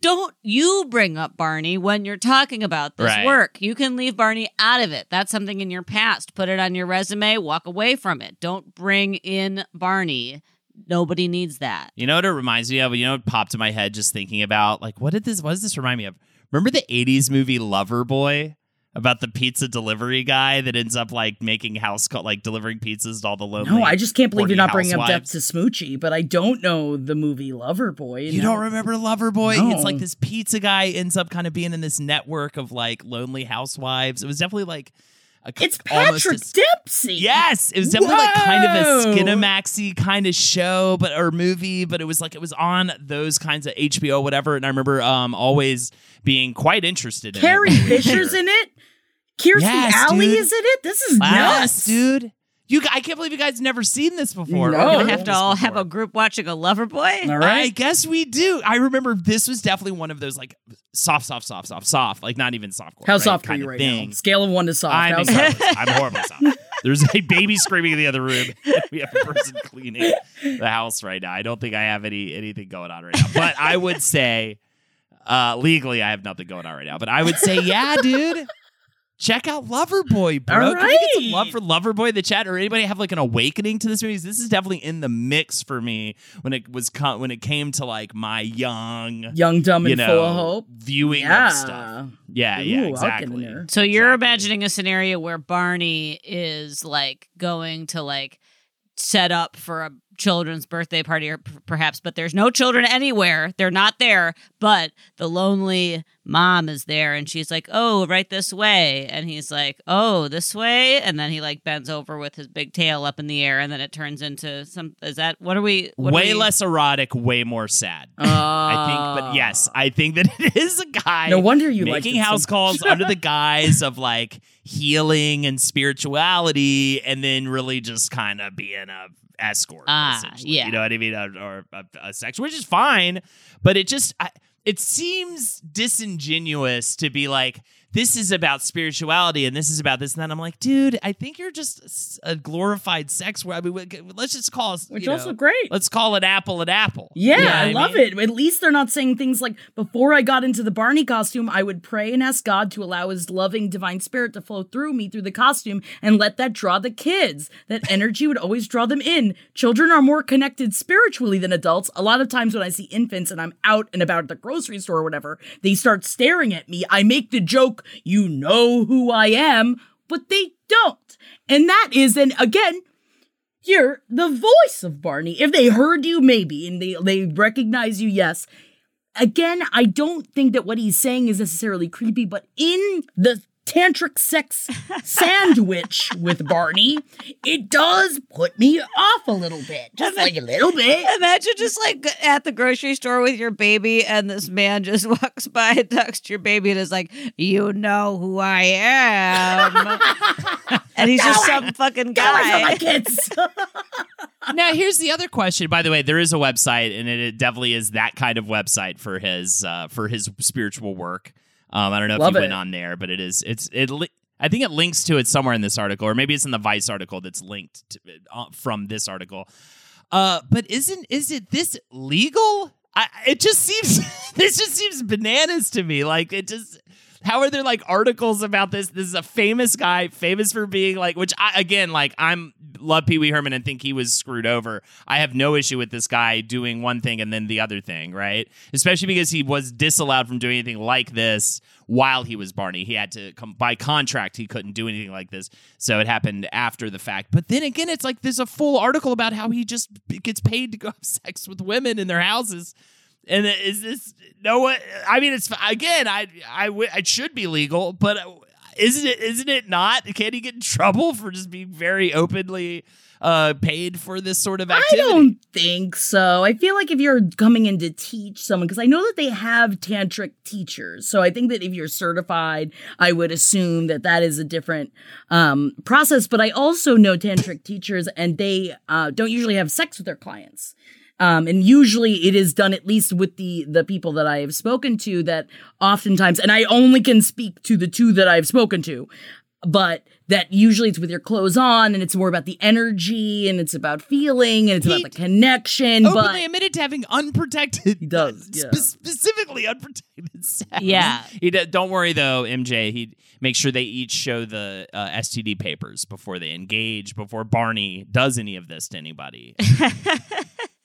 don't you bring up Barney when you're talking about this Right. work. You can leave Barney out of it. That's something in your past. Put it on your resume, walk away from it. Don't bring in Barney. Nobody needs that. You know what it reminds me of? You know what popped in my head just thinking about like what did this what does this remind me of? Remember the 80s movie Lover Boy? About the pizza delivery guy that ends up like making house call like delivering pizzas to all the lonely. No, I just can't believe you're horny not bringing up housewives. Depth to Smoochie, but I don't know the movie Lover Boy. You no. don't remember Lover Boy? No. It's like this pizza guy ends up kind of being in this network of like lonely housewives. It was definitely like a, It's almost Patrick as- Dempsey. Yes, it was definitely like kind of a Whoa. Skinamaxy kind of show, but or movie, but it was like it was on those kinds of HBO whatever. And I remember um always being quite interested in Carrie it. [laughs] Fisher's in it. Kirstie Yes, Alley dude. is in it. This is Yes, nuts, dude. You, I can't believe you guys never seen this before. No. We're gonna have to all have a group watching a lover boy. All I guess we do. I remember this was definitely one of those like soft, soft, soft, soft, soft, like not even soft. How right, soft are kind you of right thing. now? Scale of one to soft. I'm How incredibly soft? soft. I'm horribly soft. [laughs] There's a baby screaming in the other room. [laughs] we have a person cleaning the house right now. I don't think I have any anything going on right now. But I would say, uh, legally, I have nothing going on right now. But I would say, yeah, dude. Check out Loverboy, bro. All Can we get some love for Loverboy in the chat, or anybody have like an awakening to this movie? This is definitely in the mix for me when it was co- when it came to like my young, Young, dumb, and know, full of hope. viewing Yeah. stuff. Yeah, Ooh, yeah, I'll get in exactly. So you're Exactly. imagining a scenario where Barney is like going to like set up for a children's birthday party or p- perhaps but there's no children anywhere they're not there but the lonely mom is there and she's like oh right this way and he's like oh this way and then he like bends over with his big tail up in the air and then it turns into some is that what are we what are way we- less erotic, way more sad. Uh, I think, but yes, I think that [laughs] it is a guy. No wonder you liked making it so house much. calls under the [laughs] guise of like healing and spirituality, and then really just kind of being a escort. Ah, essentially. yeah. you know what I mean, or, or a, a sex, which is fine, but it just I, it seems disingenuous to be like. This is about spirituality, and this is about this and that. I'm like, dude, I think you're just a glorified sex. Where I mean, let's just call us, Which also know, great. Let's call it apple and apple. Yeah, You know I what love mean? it. At least they're not saying things like, before I got into the Barney costume, I would pray and ask God to allow his loving divine spirit to flow through me through the costume and let that draw the kids. That energy would always draw them in. Children are more connected spiritually than adults. A lot of times when I see infants and I'm out and about at the grocery store or whatever, they start staring at me. I make the joke, you know who I am, but they don't. And that is, and again, you're the voice of Barney. If they heard you, maybe, and they, they recognize you, yes. Again, I don't think that what he's saying is necessarily creepy, but in the tantric sex sandwich with Barney, it does put me off a little bit. Just like a little bit. Imagine just like at the grocery store with your baby, and this man just [laughs] walks by and talks to your baby and is like, "You know who I am," [laughs] and he's just some fucking Get away from my guy. kids. [laughs] now here's the other question by the way there is a website and it, it definitely is that kind of website for his uh, for his spiritual work um, i don't know Love if you it. went on there but it is it's it li- i think it links to it somewhere in this article or maybe it's in the vice article that's linked to, uh, from this article. Uh, but isn't is it this legal? I, it just seems [laughs] this just seems bananas to me. Like it just how are there like articles about this? This is a famous guy, famous for being like, which I again like I'm love Pee Wee Herman and think he was screwed over. I have no issue with this guy doing one thing and then the other thing, right? Especially because he was disallowed from doing anything like this while he was Barney. He had to come by contract, he couldn't do anything like this. So it happened after the fact. But then again, it's like there's a full article about how he just gets paid to go have sex with women in their houses. And is this no one? I mean, it's again. I I w- it should be legal, but uh, isn't it? Isn't it not? Can he get in trouble for just being very openly uh paid for this sort of activity? I don't think so. I feel like if you're coming in to teach someone, because I know that they have tantric teachers, so I think that if you're certified, I would assume that that is a different um, process. But I also know tantric teachers, and they uh, don't usually have sex with their clients. Um, and usually it is done at least with the the people that I have spoken to that oftentimes and I only can speak to the two that I've spoken to but that usually it's with your clothes on and it's more about the energy and it's about feeling and it's about the connection Openly but admitted to having unprotected. He does, [laughs] yeah. specifically unprotected sex. Yeah. [laughs] He d- don't worry though, MJ. He makes sure they each show the uh, STD papers before they engage. Before Barney does any of this to anybody. [laughs]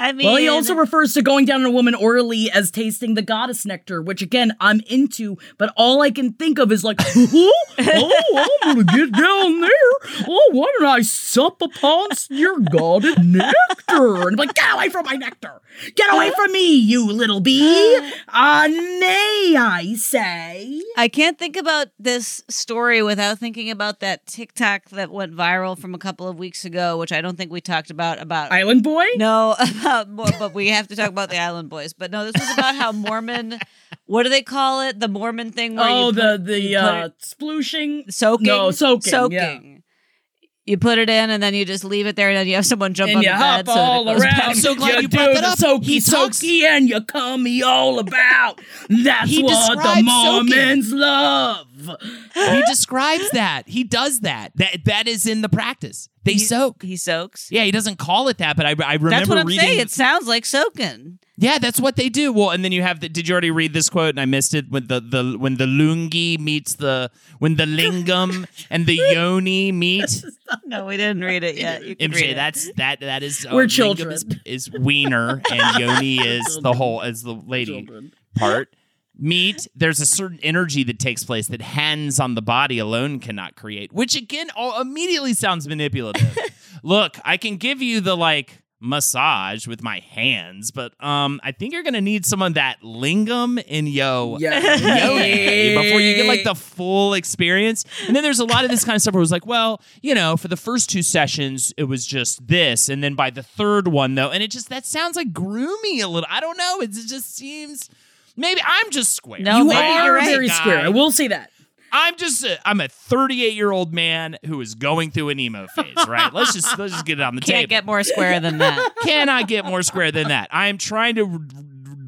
I mean, well, he also refers to going down on a woman orally as tasting the goddess nectar, which again I'm into, but all I can think of is like, [laughs] oh, oh, I'm gonna get down there. Oh, why don't I sup upon your goddess nectar? And I'm like, get away from my nectar! Get away from me, you little bee! Uh, nay, I say. I can't think about this story without thinking about that TikTok that went viral from a couple of weeks ago, which I don't think we talked about. About Island Boy? no, [laughs] about more, but we have to talk about the Island Boys. But no, this was about how Mormon. What do they call it? The Mormon thing where Oh, the put- the uh, it- splooshing. soaking. No, soaking, Soaking. yeah. You put it in and then you just leave it there and then you have someone jump and on you the hop bed. so all goes around. I'm so glad you you brought that up. Soaky, He talks- soaky, and you come me all about. That's what the describes soaking. Mormons love. He describes that. He does that. That that is in the practice. They He- soak. He soaks. Yeah, he doesn't call it that, but I, I remember That's what I'm reading. saying. It sounds like soaking. Yeah, that's what they do. Well, and then you have the. Did you already read this quote? And I missed it. When the the when the lungi meets the when the lingam and the [laughs] yoni meet. [laughs] No, we didn't read it yet. You can read MJ, it. that's that that is uh, We're lingam children. Is, is wiener and yoni [laughs] is the whole is the lady part. Meat, there's a certain energy that takes place that hands on the body alone cannot create, which again all immediately sounds manipulative. [laughs] Look, I can give you the like massage with my hands, but um I think you're gonna need some of that lingam in yo Yeah. yoni before you get like the full experience. And then there's a lot of this kind of stuff where it was like, well, you know, for the first two sessions, it was just this. And then by the third one, though, and it just, that sounds like groomy a little. I don't know. It just seems, maybe I'm just square. No, you maybe are right, very guy. square. I will say that. I'm just, a, I'm a 38 year old man who is going through an emo phase, [laughs] right? let's just, let's just get it on the table. Can't get more square than that. [laughs] Cannot get more square than that. I am trying to re-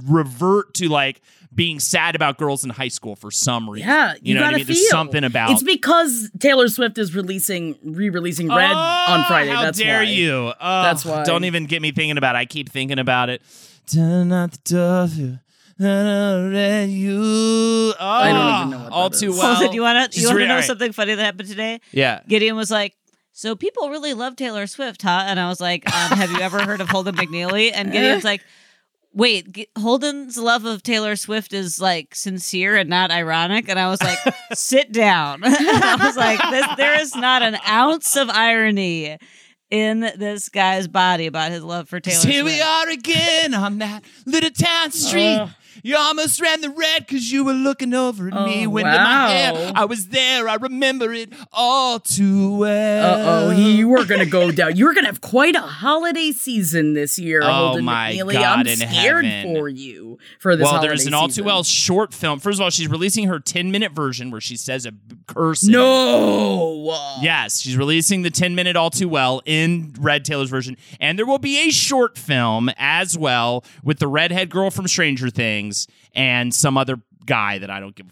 revert to like being sad about girls in high school for some reason. Yeah, you, you, know what I gotta mean? feel. There's something about It's because Taylor Swift is releasing, re-releasing Red on oh, Friday. Oh, How That's dare why. you? Oh, That's why. Don't even get me thinking about it. I keep thinking about it. Turn out the door. For- Red you. Oh, I don't even know what all that too is. well. [laughs] Hold it, you want to Just you want to re- know all right. something funny that happened today? Yeah. Gideon was like, "So people really love Taylor Swift, huh?" And I was like, um, "Have you ever heard of Holden McNeely?" And Gideon's like, "Wait, G- Holden's love of Taylor Swift is like sincere and not ironic." And I was like, [laughs] "Sit down." [laughs] I was like, this, "There is not an ounce of irony." In this guy's body about his love for Taylor Here Swift. we are again on that little town street. Uh. You almost ran the red because you were looking over at me. Oh, When in my hair. I was there. I remember it all too well. Uh oh, you were gonna go down. You were gonna have quite a holiday season this year, Oh, Holden my McNeely. God I'm scared heaven. for you for this. well, there's an all too well short film. First of all, she's releasing her 10 minute version where she says a curse. No. Yes, she's releasing the 10 minute All Too Well in Red Taylor's version. And there will be a short film as well with the redhead girl from Stranger Things and some other guy that I don't give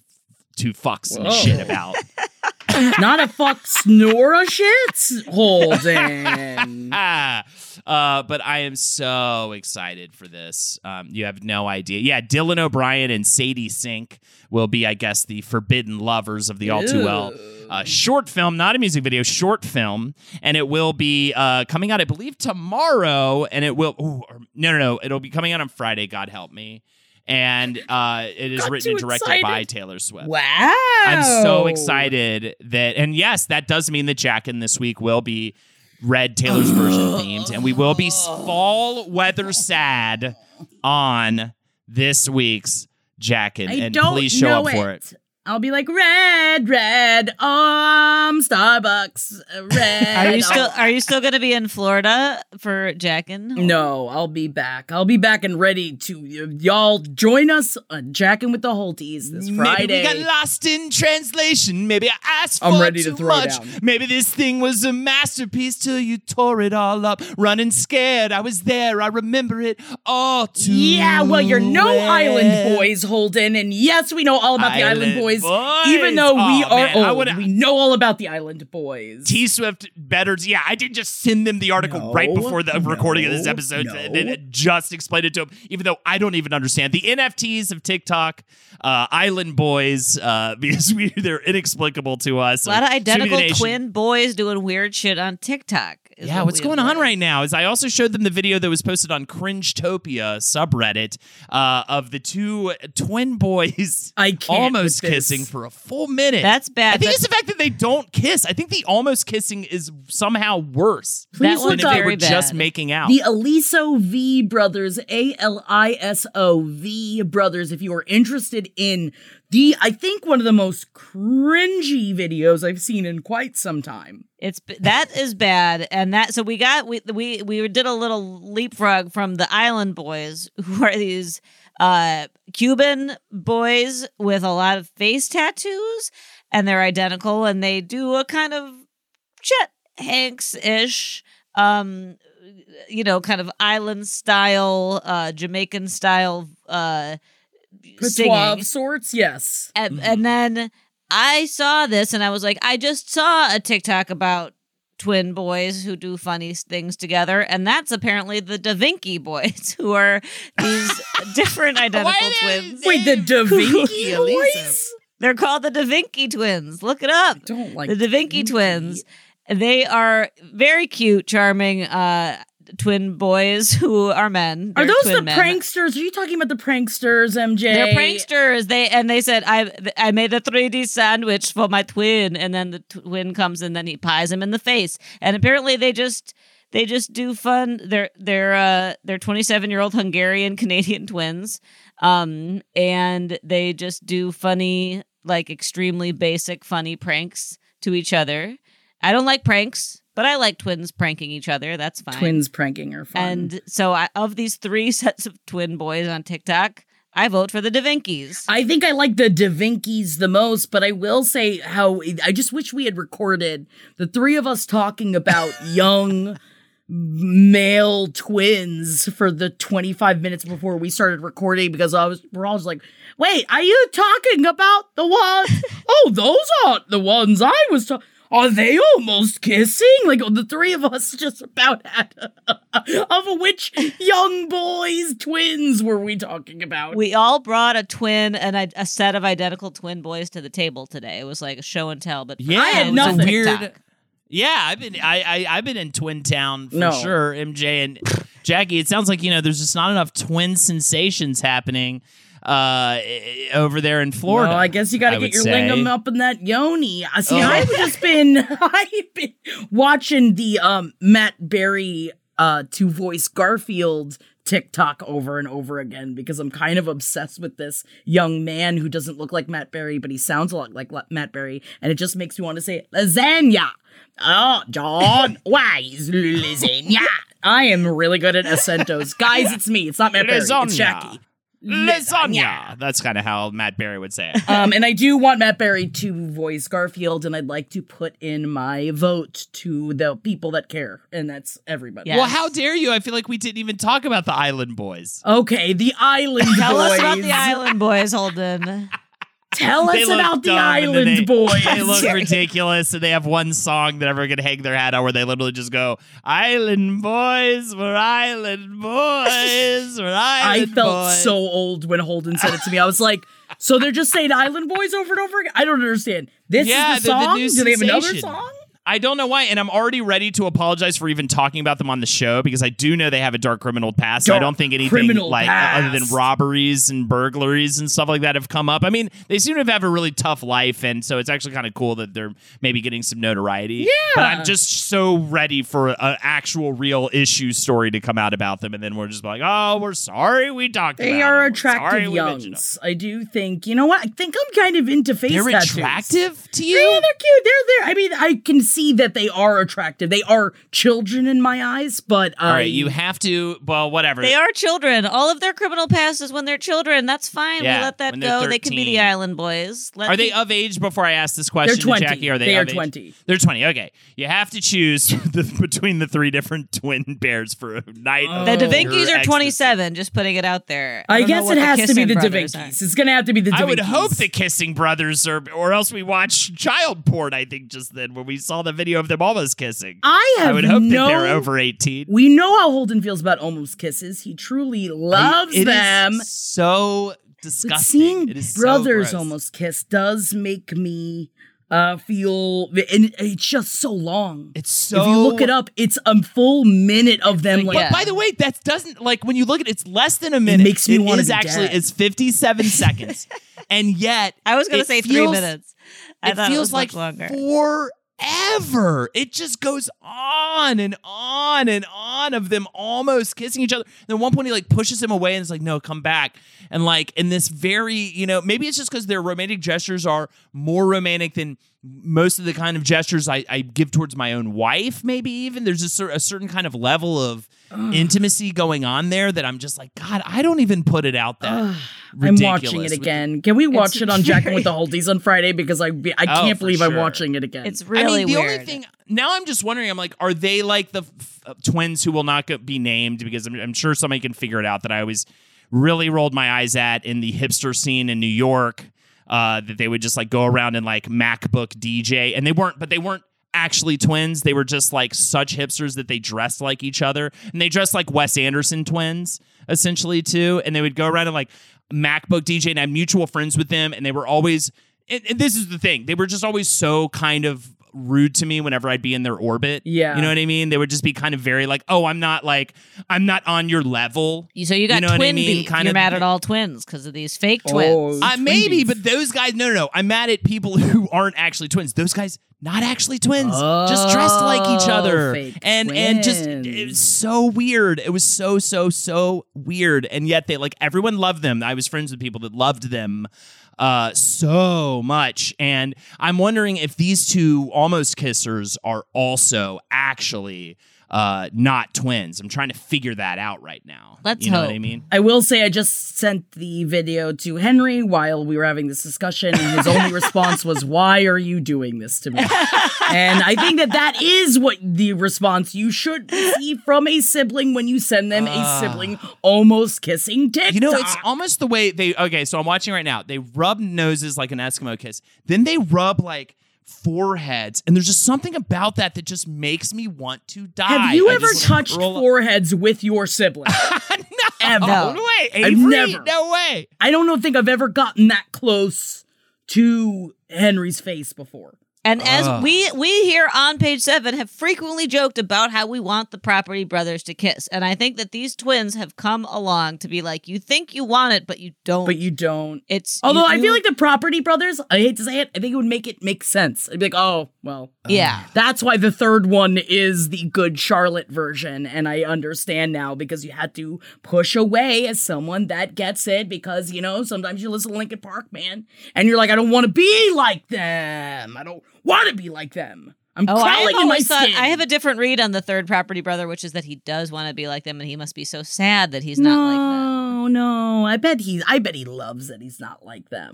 two fucks and shit about. [laughs] Not a fuck snora shit, Holden. Ah, [laughs] uh, but I am so excited for this. Um, you have no idea. Yeah, Dylan O'Brien and Sadie Sink will be, I guess, the forbidden lovers of the All Too Well uh, short film, not a music video, short film, and it will be uh, coming out, I believe, tomorrow. And it will, ooh, or, no, no, no, it'll be coming out on Friday. God help me. And uh, it is Got written and directed excited. by Taylor Swift. wow. I'm so excited that, and yes, that does mean that Jack Jackin this week will be Red Taylor's version themed, and we will be fall weather sad on this week's Jackin. I And please show up for it. I'll be like red, red, um, Starbucks, red. Are you still. Are you still going to be in Florida for Jackin? No, I'll be back. I'll be back and ready to y- y'all join us on Jacking with the Holties this Friday. Maybe we got lost in translation. Maybe I asked for I'm ready to too throw much. down. Maybe this thing was a masterpiece till you tore it all up. Running scared, I was there. I remember it all too Yeah, well, you're no well. Island Boys, Holden, and yes, we know all about the Island Island Boys. Boys. Even though we are man, I old, would've- we know all about the Island Boys. T Swift better. Yeah, I didn't just send them the article No, right before the recording of this episode. no. And then just explained it to them, even though I don't even understand the NFTs of TikTok, uh, Island Boys, uh, [laughs] because we they're inexplicable to us. A lot of Soon to the identical twin boys doing weird shit on TikTok. Yeah, what what's going on right now is I also showed them the video that was posted on Cringetopia subreddit uh, of the two twin boys [laughs] I almost kissing for a full minute. That's bad. I think but it's the fact that they don't kiss. I think the almost kissing is somehow worse Please that look than one's if they were very just making out. The Aliso V brothers, A L I S O V brothers. If you are interested in the, I think one of the most cringy videos I've seen in quite some time. It's that is bad, and that so we got we we we did a little leapfrog from the Island Boys, [laughs] who are these uh Cuban boys with a lot of face tattoos, and they're identical, and they do a kind of shit Hanks ish, um, you know, kind of island style, uh, Jamaican style, uh, singing. of sorts, yes. And, and then I saw this and I was like, I just saw a TikTok about twin boys who do funny things together. And that's apparently the Da Vinci boys, [laughs] who are these [laughs] different identical twins. Wait, the Da Vinci Elisa. boys? They're called the Da Vinci twins. Look it up. Don't like the Da Vinci twins. They are very cute, charming uh, twin boys [laughs] who are men. Are They're those twin the men. pranksters? Are you talking about the pranksters, MJ? They're pranksters. They and they said I I made a 3D sandwich for my twin, and then the twin comes and then he pies him in the face. And apparently they just they just do fun. They're they're uh they're 27 year old Hungarian Canadian twins, um, and they just do funny like extremely basic funny pranks to each other. I don't like pranks, but I like twins pranking each other. That's fine. Twins pranking are fun. And so, I, of these three [laughs] sets of twin boys on TikTok, I vote for the Da Vincis. I think I like the Da Vinci's the most, but I will say how I just wish we had recorded the three of us talking about [laughs] young male twins for the 25 minutes before we started recording because I was we're all just like, wait, are you talking about the ones? [laughs] oh, those aren't the ones I was talking. Are they almost kissing? Like the three of us just about had of which young boys twins were we talking about? We all brought a twin and a, a set of identical twin boys to the table today. It was like a show and tell, but Yeah, I had it was a nothing. weird. TikTok. Yeah, I've been I, I I've been in Twin Town for No. sure. MJ and Jackie. It sounds like you know there's just not enough twin sensations happening uh over there in Florida. Well, I guess you got to get your say. lingam up in that yoni. I see. Oh. I've just been, [laughs] I've been watching the um, Matt Berry uh, to voice Garfield TikTok over and over again because I'm kind of obsessed with this young man who doesn't look like Matt Berry, but he sounds a lot like Matt Berry, and it just makes me want to say lasagna. Oh, John, [laughs] why is lasagna? I am really good at acentos, guys. It's me. It's not Matt Berry. It's Jackie. Lasagna. That's kind of how Matt Berry would say it. [laughs] Um, and I do want Matt Berry to voice Garfield, and I'd like to put in my vote to the people that care, and that's everybody. Yeah. Well, how dare you? I feel like we didn't even talk about the Island Boys. Okay, the Island Tell Boys. us about the Island Boys, Holden. Tell us about the dumb and then Island they, Boys. [laughs] They look ridiculous, and they have one song that everyone can hang their hat on, where they literally just go, "Island Boys, we're Island Boys, we're island." I felt Boys." so old when Holden said it to me. I was like, so they're just saying Island Boys over and over again? I don't understand. This Yeah, is the the song? new Do they have another song? I don't know why, and I'm already ready to apologize for even talking about them on the show because I do know they have a dark criminal past. I don't think anything like other than robberies and burglaries and stuff like that have come up. I mean, they seem to have had a really tough life, and so it's actually kind of cool that they're maybe getting some notoriety. Yeah, but I'm just so ready for an actual real issue story to come out about them, and then we're just like, oh, we're sorry we talked. They about are them. Attractive we mentioned them." youngs. I do think, you know what? I think I'm kind of into face They're tattoos. attractive to you. Yeah, they're cute. They're there. I mean, I can see that they are attractive. They are children in my eyes, but All right, you um, have to. Well, whatever. They are children. All of their criminal past is when they're children. That's fine. Yeah, we let that when they're go. They can be the Island Boys. Let Are they of age before I ask this question, They're 20. Jackie? Are they, They are of age? 20. They're 20. Okay. You have to choose [laughs] the, between the three different twin bears for a night. of The oh. Da pure Vinci's are ecstasy. 27. Just putting it out there. I don't guess it has to be the Da Vinci's. It's gonna have to be the Da I would hope the kissing brothers are, or else we watch child porn. I think just then when we saw the video of them almost kissing. I have I would hope no. that they're over 18. We know how Holden feels about almost kisses. He truly loves It is them. so But disgusting. seeing it is so brothers gross. almost kiss does make me uh feel and it's just so long. It's so. if you look it up, it's a full minute of them like Yeah. By the way, that doesn't like when you look at it, it's less than a minute. makes me It wanna is be actually dead. it's 57 [laughs] seconds. And yet I was going to it say three feels- minutes. I it feels it was like much longer. Forever. It just goes on and on and on of them almost kissing each other. And at one point, he like pushes him away and is like, "No, come back." And like in this very, you know, maybe it's just because their romantic gestures are more romantic than most of the kind of gestures I, I give towards my own wife. Maybe even there's a, cer- a certain kind of level of intimacy going on there that I'm just like, God, I don't even put it out that I'm watching it again. Can we watch It's it on Jacking with the very- Holdies on Friday? Because I I Oh, can't for believe I'm watching it again. It's really I mean, the weird. only thing now I'm just wondering. I'm like, are they like the f- uh, twins who will not go- be named? Because I'm, I'm sure somebody can figure it out. That I always really rolled my eyes at in the hipster scene in New York. Uh, that they would just like go around and like MacBook DJ, and they weren't, but they weren't actually twins. They were just like such hipsters that they dressed like each other, and they dressed like Wes Anderson twins essentially too. And they would go around and like MacBook DJ and I had mutual friends with them, and they were always. And, and this is the thing; they were just always so kind of rude to me whenever I'd be in their orbit. Yeah. you know what I mean. They would just be kind of very like, "Oh, I'm not like I'm not on your level." So you got you know what I twin mean? beef. Kind You're of- mad at all twins because of these fake Oh, twins. Uh, twin maybe, beef. but those guys, no, no, no. I'm mad at people [laughs] who aren't actually twins. Those guys, not actually twins, just dressed like each Oh, other, fake and and just it was so weird. It was so so so weird, and yet they like everyone loved them. I was friends with people that loved them uh so much. And i'm wondering if these two almost kissers are also actually uh not twins i'm trying to figure that out right now Let's you know what hope. i mean I will say I just sent the video to Henry while we were having this discussion, and his only response was, "Why are you doing this to me?" [laughs] and I think that that is what the response you should see from a sibling when you send them a sibling almost kissing TikTok. Ah. You know, it's almost the way they. Okay, so I'm watching right now. They rub noses like an Eskimo kiss. Then they rub like foreheads, and there's just something about that that just makes me want to die. Have you I ever touched up- foreheads with your sibling? [laughs] no, Ever. no way, I've Avery, never. no way. I don't know, think I've ever gotten that close to Henry's face before. And as Ugh. we we here on page seven have frequently joked about how we want the property brothers to kiss, and I think that these twins have come along to be like, you think you want it, but you don't. But you don't. it's Although you- I feel like the Property Brothers, I hate to say it, I think it would make it make sense. I'd be like, oh, well, yeah. that's why the third one is the good Charlotte version. And I understand now because you had to push away as someone that gets it because, you know, sometimes you listen to Linkin Park, man, and you're like, I don't want to be like them. I don't want to be like them. I'm Oh, I crawling in my thought skin. I have a different read on the third property brother, which is that he does want to be like them, and he must be so sad that he's not like them. no, no. I bet he. I bet he loves that he's not like them.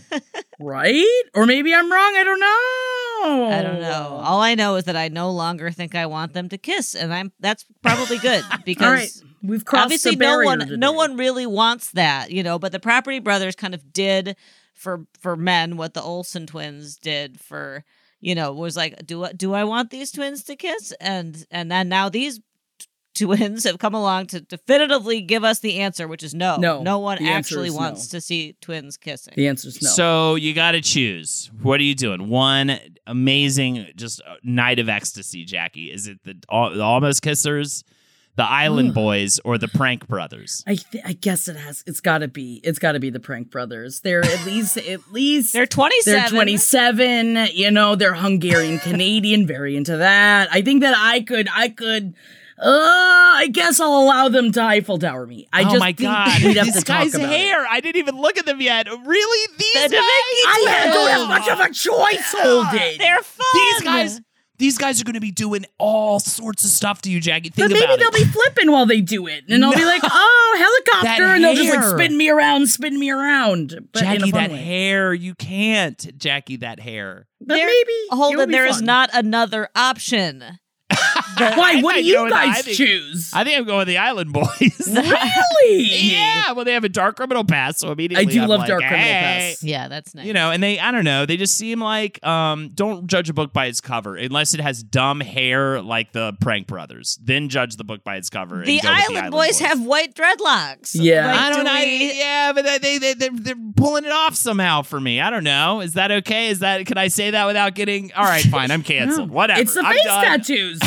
[laughs] right? Or maybe I'm wrong. I don't know. I don't know. All I know is that I no longer think I want them to kiss, and I'm that's probably good [laughs] because right, we've crossed obviously the no one today. no one really wants that you know but the property brothers kind of did for for men what the olsen twins did for you know was like do I, do I want these twins to kiss and and then now these t- [laughs] twins have come along to definitively give us the answer which is no No, no one actually wants no. to see twins kissing The answer's no. So you got to choose. What are you doing? One amazing, just uh, night of ecstasy, Jackie. Is it the, al- the almost kissers, the Island Boys, or the Prank Brothers? I th- I guess it has. It's got to be. It's got to be the Prank Brothers. They're at [laughs] least at least they're 27 They're 27. You know, they're Hungarian [laughs] Canadian. Very into that. I think that I could. I could. Uh, I guess I'll allow them to Eiffel Tower me. I oh just my think God! we'd have this to guy's about it. hair. I didn't even look at them yet. Really? These The guys? I don't have much of a choice, Holden. they're fun These guys. These guys are going to be doing all sorts of stuff to you, Jackie. Think But maybe about they'll it. be flipping while they do it, and I'll be [laughs] like, "Oh, helicopter!" That and they'll just like spin me around, spin me around. But Jackie, that way. hair. You can't, Jackie. That hair. But There- maybe it would hold on be there is fun. not another option [laughs] Why? What do you go with the- I guys think- choose? I think I'm going with the Island Boys. [laughs] really? yeah, well, they have a dark criminal past, so immediately I do I'm love like, Dark Criminal past. Yeah that's nice You know, and they, I don't know, they just seem like, um, don't judge a book by its cover unless it has dumb hair like the Prank Brothers. Then judge the book by its cover. the go with Island, Boys, have white dreadlocks. Yeah. Like, I don't do know. we- Yeah, but they, they, they, they're, they're pulling it off somehow for me. I don't know. Is that okay? Is that, can I say that without getting, all right, fine, I'm [laughs] canceled. Whatever. It's the I'm face done. tattoos.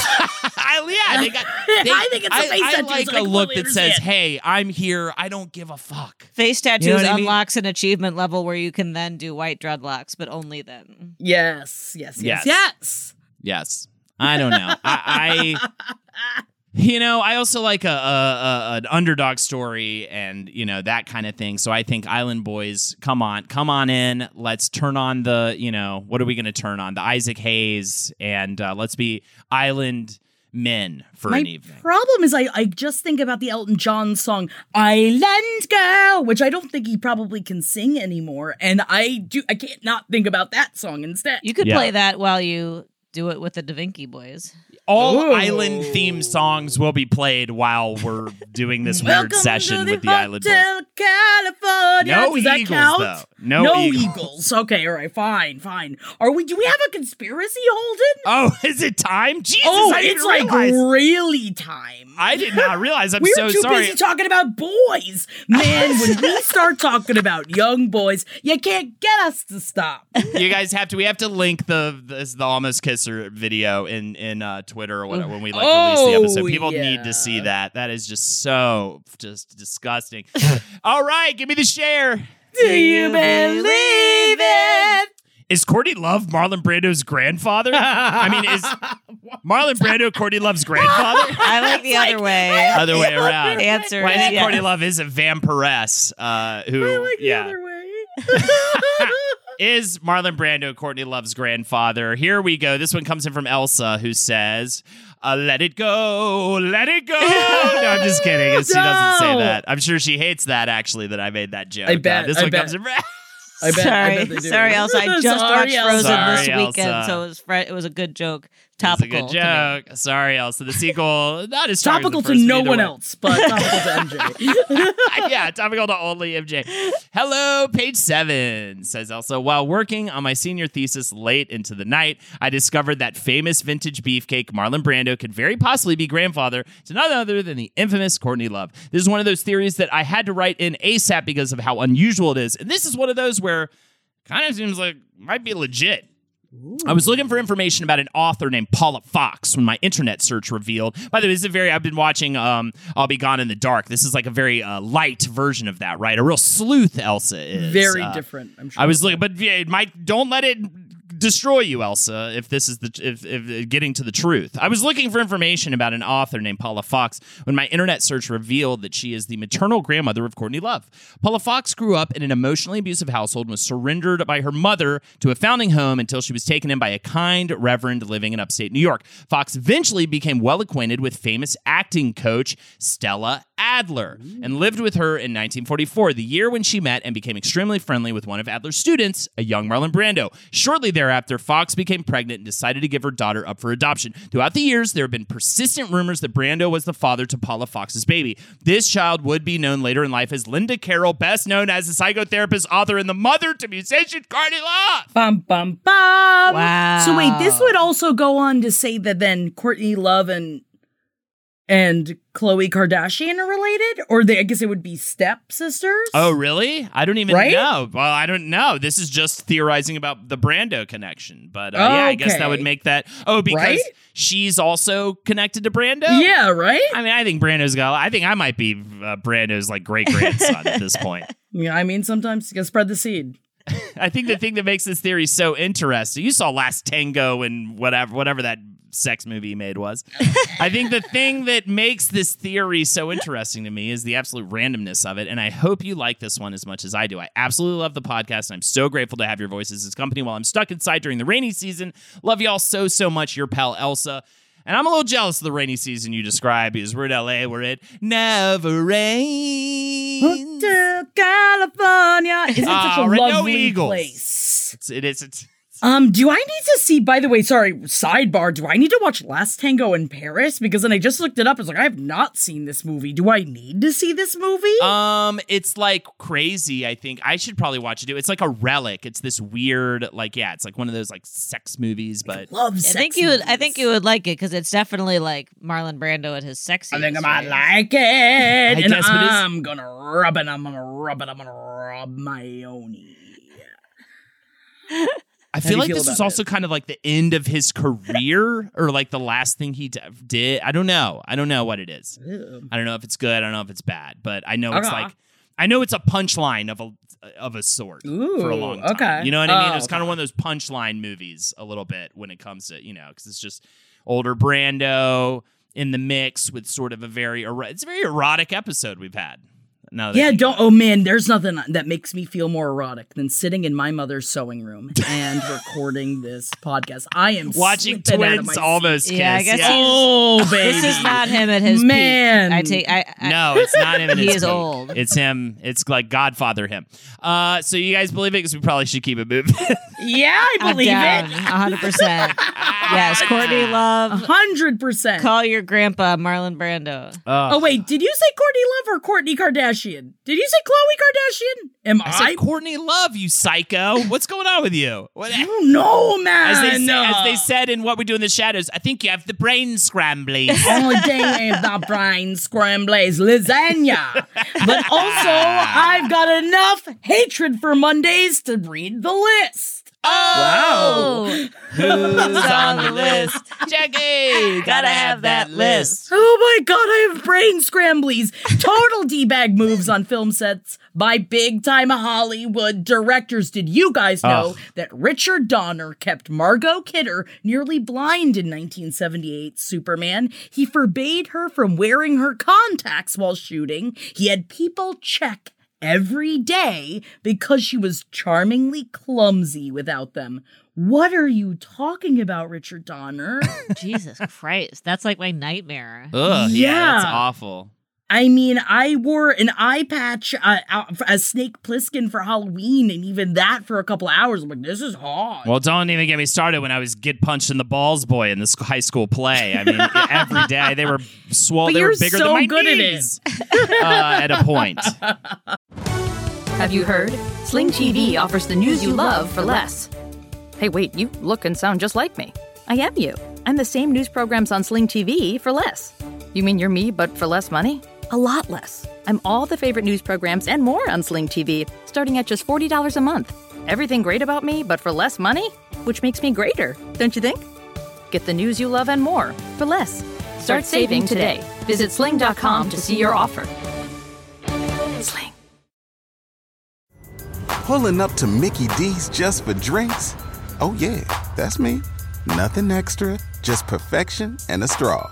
I, yeah, they got, [laughs] they, I think it's the I, face I tattoos. like I a look completely that says, hey, I'm here. I don't give a fuck. Face tattoos You know what I mean? unlocks an achievement level where you can then do white dreadlocks, but only then. yes, yes, yes, Yes. yes. Yes. I don't know. I, I [laughs] you know, I also like a, a, a an underdog story and you know that kind of thing. So I think Island Boys, come on, come on in. Let's turn on the you know what are we going to turn on? The Isaac Hayes and uh, let's be Island men for My an evening. problem is I, I just think about the Elton John song Island Girl, which I don't think he probably can sing anymore. And I do I can't not think about that song instead. You could Yeah. play that while you do it with the Da Vinci Boys. All Ooh. island theme songs will be played while we're doing this weird Welcome session to the with the Island Boys. California. No Does that Eagles, count? though. No Eagles. Eagles. Okay, all right, fine, fine. Are we? Do we have a conspiracy, Holden? Oh, [laughs] is it time? Jesus, oh, I didn't it's like realize. really time. I did not realize. I'm [laughs] we so were too sorry. busy talking about boys. Man, when we [laughs] start talking about young boys, you can't get us to stop. you guys have to. We have to link the the, the almost kisser video in in uh, Twitter or whatever when we like release the Oh, episode. People need to see that. That is just so just disgusting. [laughs] All right, give me the share. Do you believe it? Is Courtney Love Marlon Brando's grandfather? I mean, is [laughs] Marlon Brando Courtney Love's grandfather? [laughs] I like the other way. Other way around. Answer Well, I is think yes. Courtney Love is a vampiress uh, who, I like the yeah, other way. Is Marlon Brando Courtney Love's grandfather. Here we go. This one comes in from Elsa, who says, uh, "Let it go, let it go." [laughs] no, I'm just kidding. She doesn't say that. I'm sure she hates that actually that I made that joke. I Uh, bet, this I one bet. comes in. [laughs] [laughs] I bet, I sorry, bet sorry, Elsa. I just Sorry, watched Frozen Elsa. this weekend, Elsa. so it was fre- it was a good joke. It's a good joke. Sorry, Elsa. The sequel [laughs] not as Topical to no one else, but topical to MJ. [laughs] [laughs] yeah, topical to only MJ. Hello, page seven, says Elsa. While working on my senior thesis late into the night, I discovered that famous vintage beefcake Marlon Brando could very possibly be grandfather to none other than the infamous Courtney Love. This is one of those theories that I had to write in ASAP because of how unusual it is. And this is one of those where kind of seems like might be legit. I was looking for information about an author named Paula Fox when my internet search revealed. By the way, this is a very I've been watching um I'll Be Gone in the Dark. This is like a very uh, light version of that, right? A real sleuth Elsa is. Very Uh, different. I'm sure. I was looking, but yeah, it might don't let it destroy you, Elsa. If this is the if, if uh, getting to the truth, I was looking for information about an author named Paula Fox when my internet search revealed that she is the maternal grandmother of Courtney Love. Paula Fox grew up in an emotionally abusive household and was surrendered by her mother to a founding home until she was taken in by a kind reverend living in upstate New York. Fox eventually became well acquainted with famous acting coach Stella Adler and lived with her in 1944, the year when she met and became extremely friendly with one of Adler's students, a young Marlon Brando. Shortly thereafter, Fox became pregnant and decided to give her daughter up for adoption. Throughout the years, there have been persistent rumors that Brando was the father to Paula Fox's baby. This child would be known later in life as Linda Carroll, best known as the psychotherapist, author, and the mother to musician Courtney Love. Bum bum bum. Wow. So wait, this would also go on to say that then Courtney Love and and Khloe Kardashian are related, or they? I guess it would be stepsisters. Oh, really? I don't even Right? know. Well, I don't know. This is just theorizing about the Brando connection. But uh, yeah, I guess that would make that. Oh, because Right? she's also connected to Brando? yeah, right. I mean, I think Brando's got. I think I might be uh, Brando's like great grandson at this point. [laughs] Yeah, I mean sometimes you gotta spread the seed. [laughs] I think the thing that makes this theory so interesting. You saw Last Tango and whatever, whatever that sex movie he made was. I think the thing that makes this theory so interesting to me is the absolute randomness of it. And I hope you like this one as much as I do. I absolutely love the podcast. And I'm so grateful to have your voices as company while I'm stuck inside during the rainy season. Love y'all so, so much. Your pal Elsa. And I'm a little jealous of the rainy season you describe because we're in LA where it never rains. California. Isn't it such a All right, no lovely place? It's, it is. It's, Um, do I need to see? By the way, sorry, sidebar. Do I need to watch Last Tango in Paris? Because then I just looked it up. It's like I have not seen this movie. Do I need to see this movie? Um, it's like crazy. I think I should probably watch it. It's like a relic. It's this weird, like, yeah, it's like one of those like sex movies, but Love. I think you would. I think you would like it because it's definitely like Marlon Brando at his sexy. I think I might like it, and guess, I'm gonna rub it. I'm gonna rub it. I'm gonna rub my own. [laughs] I feel like feel this was also kind of like the end of his career or like the last thing he d- did. I don't know. I don't know what it is. I don't know if it's good. I don't know if it's bad, but I know it's Okay. like. I know it's a punchline of a of a sort for a long time. okay. You know what I mean? Oh, It was kind of one of those punchline movies a little bit when it comes to you know because it's just older Brando in the mix with sort of a very it's a very erotic episode we've had No. Yeah, don't. Oh man, there's nothing that makes me feel more erotic than sitting in my mother's sewing room [laughs] and recording this podcast. I am Watching slipping twins almost kiss. Yeah, I guess yeah. Oh [laughs] baby, This is not him at his Man. peak. I take. I, I No, it's not him. and [laughs] He it's is me. old. It's him. It's like Godfather him. Uh, so you guys believe it? Because we probably should keep it moving. Yeah, I I'm believe down, it. hundred percent. Yes, Courtney A Love. hundred percent. Call your grandpa Marlon Brando. Oh wait, did you say Courtney Love or Courtney Kardashian? Did you say Khloe Kardashian? Am I I? Courtney Love, you psycho. What's going on with you? What? oh no, man. As they, say, as they said in What We Do in the Shadows, I think you have the brain scramblies. [laughs] Oh, damn, the brain scrambles lasagna. But also, [laughs] I've got enough hatred for Mondays to read the list. Oh, [laughs] Who's on the list? Jackie, gotta have that list. Oh my god, I have brain scramblies. Total [laughs] D-bag moves on film sets by big time Hollywood directors. Did you guys ah. know Ugh. that Richard Donner kept Margot Kidder nearly blind in 1978 Superman? He forbade her from wearing her contacts while shooting. He had people check every day because she was charmingly clumsy without them. What are you talking about, Richard Donner? [laughs] Jesus Christ, that's like my nightmare. Ugh, yeah, that's awful. I mean, I wore an eye patch uh, out as Snake Plissken for Halloween, and even that for a couple hours. I'm like, this is hard. Well, don't even get me started when I was get punched in the balls boy in this high school play. I mean, [laughs] every day they were swole. But They were you're bigger so than my good at it. knees. uh, at a point. [laughs] Have you heard? Sling TV offers the news you love for less. Hey, wait, you look and sound just like me. I am you. I'm the same news programs on Sling TV for less. You mean you're me, but for less money? A lot less. I'm all the favorite news programs and more on Sling TV, starting at just $40 a month. Everything great about me, but for less money? Which makes me greater, don't you think? Get the news you love and more for less. Start saving today. Visit sling.com to see your offer. Sling. Pulling up to Mickey D's just for drinks? Oh, yeah, that's me. Nothing extra, just perfection and a straw.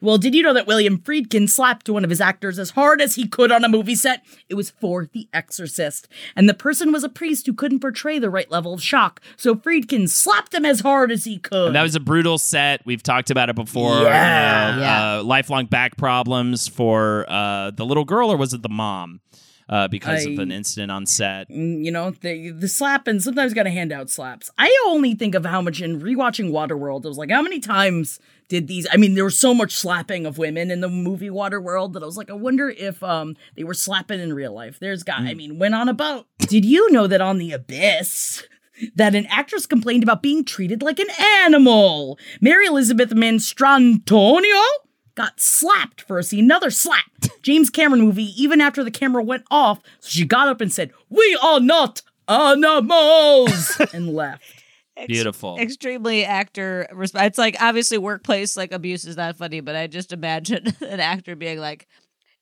Well, did you know that William Friedkin slapped one of his actors as hard as he could on a movie set? It was for The Exorcist. And the person was a priest who couldn't portray the right level of shock. So Friedkin slapped him as hard as he could. And that was a brutal set. We've talked about it before. Yeah. You know, Yeah. Uh, lifelong back problems for uh, the little girl, or was it the mom? Uh, because of an incident on set. Mm, you know, the the slap and sometimes gotta hand out slaps. I only think of how much in rewatching Waterworld, I was like, how many times did these I mean, there was so much slapping of women in the movie Waterworld that I was like, I wonder if um they were slapping in real life. There's guy I mean, went on a boat. Did you know that on the abyss? That an actress complained about being treated like an animal. Mary Elizabeth Mastrantonio got slapped for a scene. Another slap. James Cameron movie, even after the camera went off, so she got up and said, We are not animals [laughs] and left. Beautiful. Extremely actor. Resp- it's like obviously workplace like abuse is not funny, but I just imagine [laughs] an actor being like,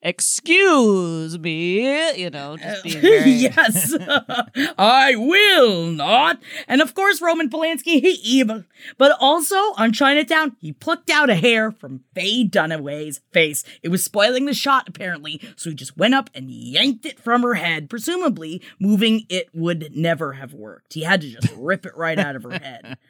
"Excuse me," you know, just being [laughs] very. yes, [laughs] I will not. And of course, Roman Polanski, he evil. But also on Chinatown, he plucked out a hair from Faye Dunaway's face. It was spoiling the shot, apparently, so he just went up and yanked it from her head. Presumably, moving it would never have worked. He had to just rip it right out of her head. [laughs]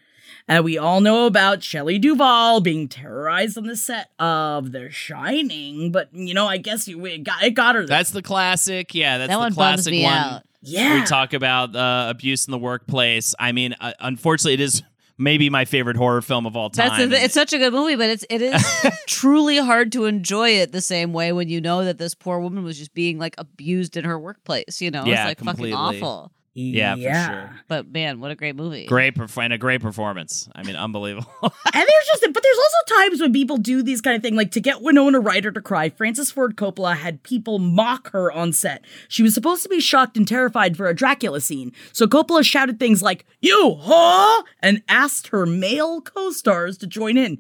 And we all know about Shelley Duvall being terrorized on the set of The Shining, but you know, I guess you, it got it got her. There. That's the classic. Yeah, that's That the one classic me one. out. yeah. We talk about uh, abuse in the workplace. I mean, uh, unfortunately, it is maybe my favorite horror film of all time. That's the, it's such a good movie, but it's it is [laughs] truly hard to enjoy it the same way when you know that this poor woman was just being like abused in her workplace. You know, Yeah, it's like completely. fucking awful. Yeah, for sure. But man, what a great movie. Great perf- and a great performance. I mean, unbelievable. [laughs] and there's just, but there's also times when people do these kind of thing, like to get Winona Ryder to cry. Francis Ford Coppola had people mock her on set. She was supposed to be shocked and terrified for a Dracula scene, so Coppola shouted things like "You huh?" and asked her male co-stars to join in.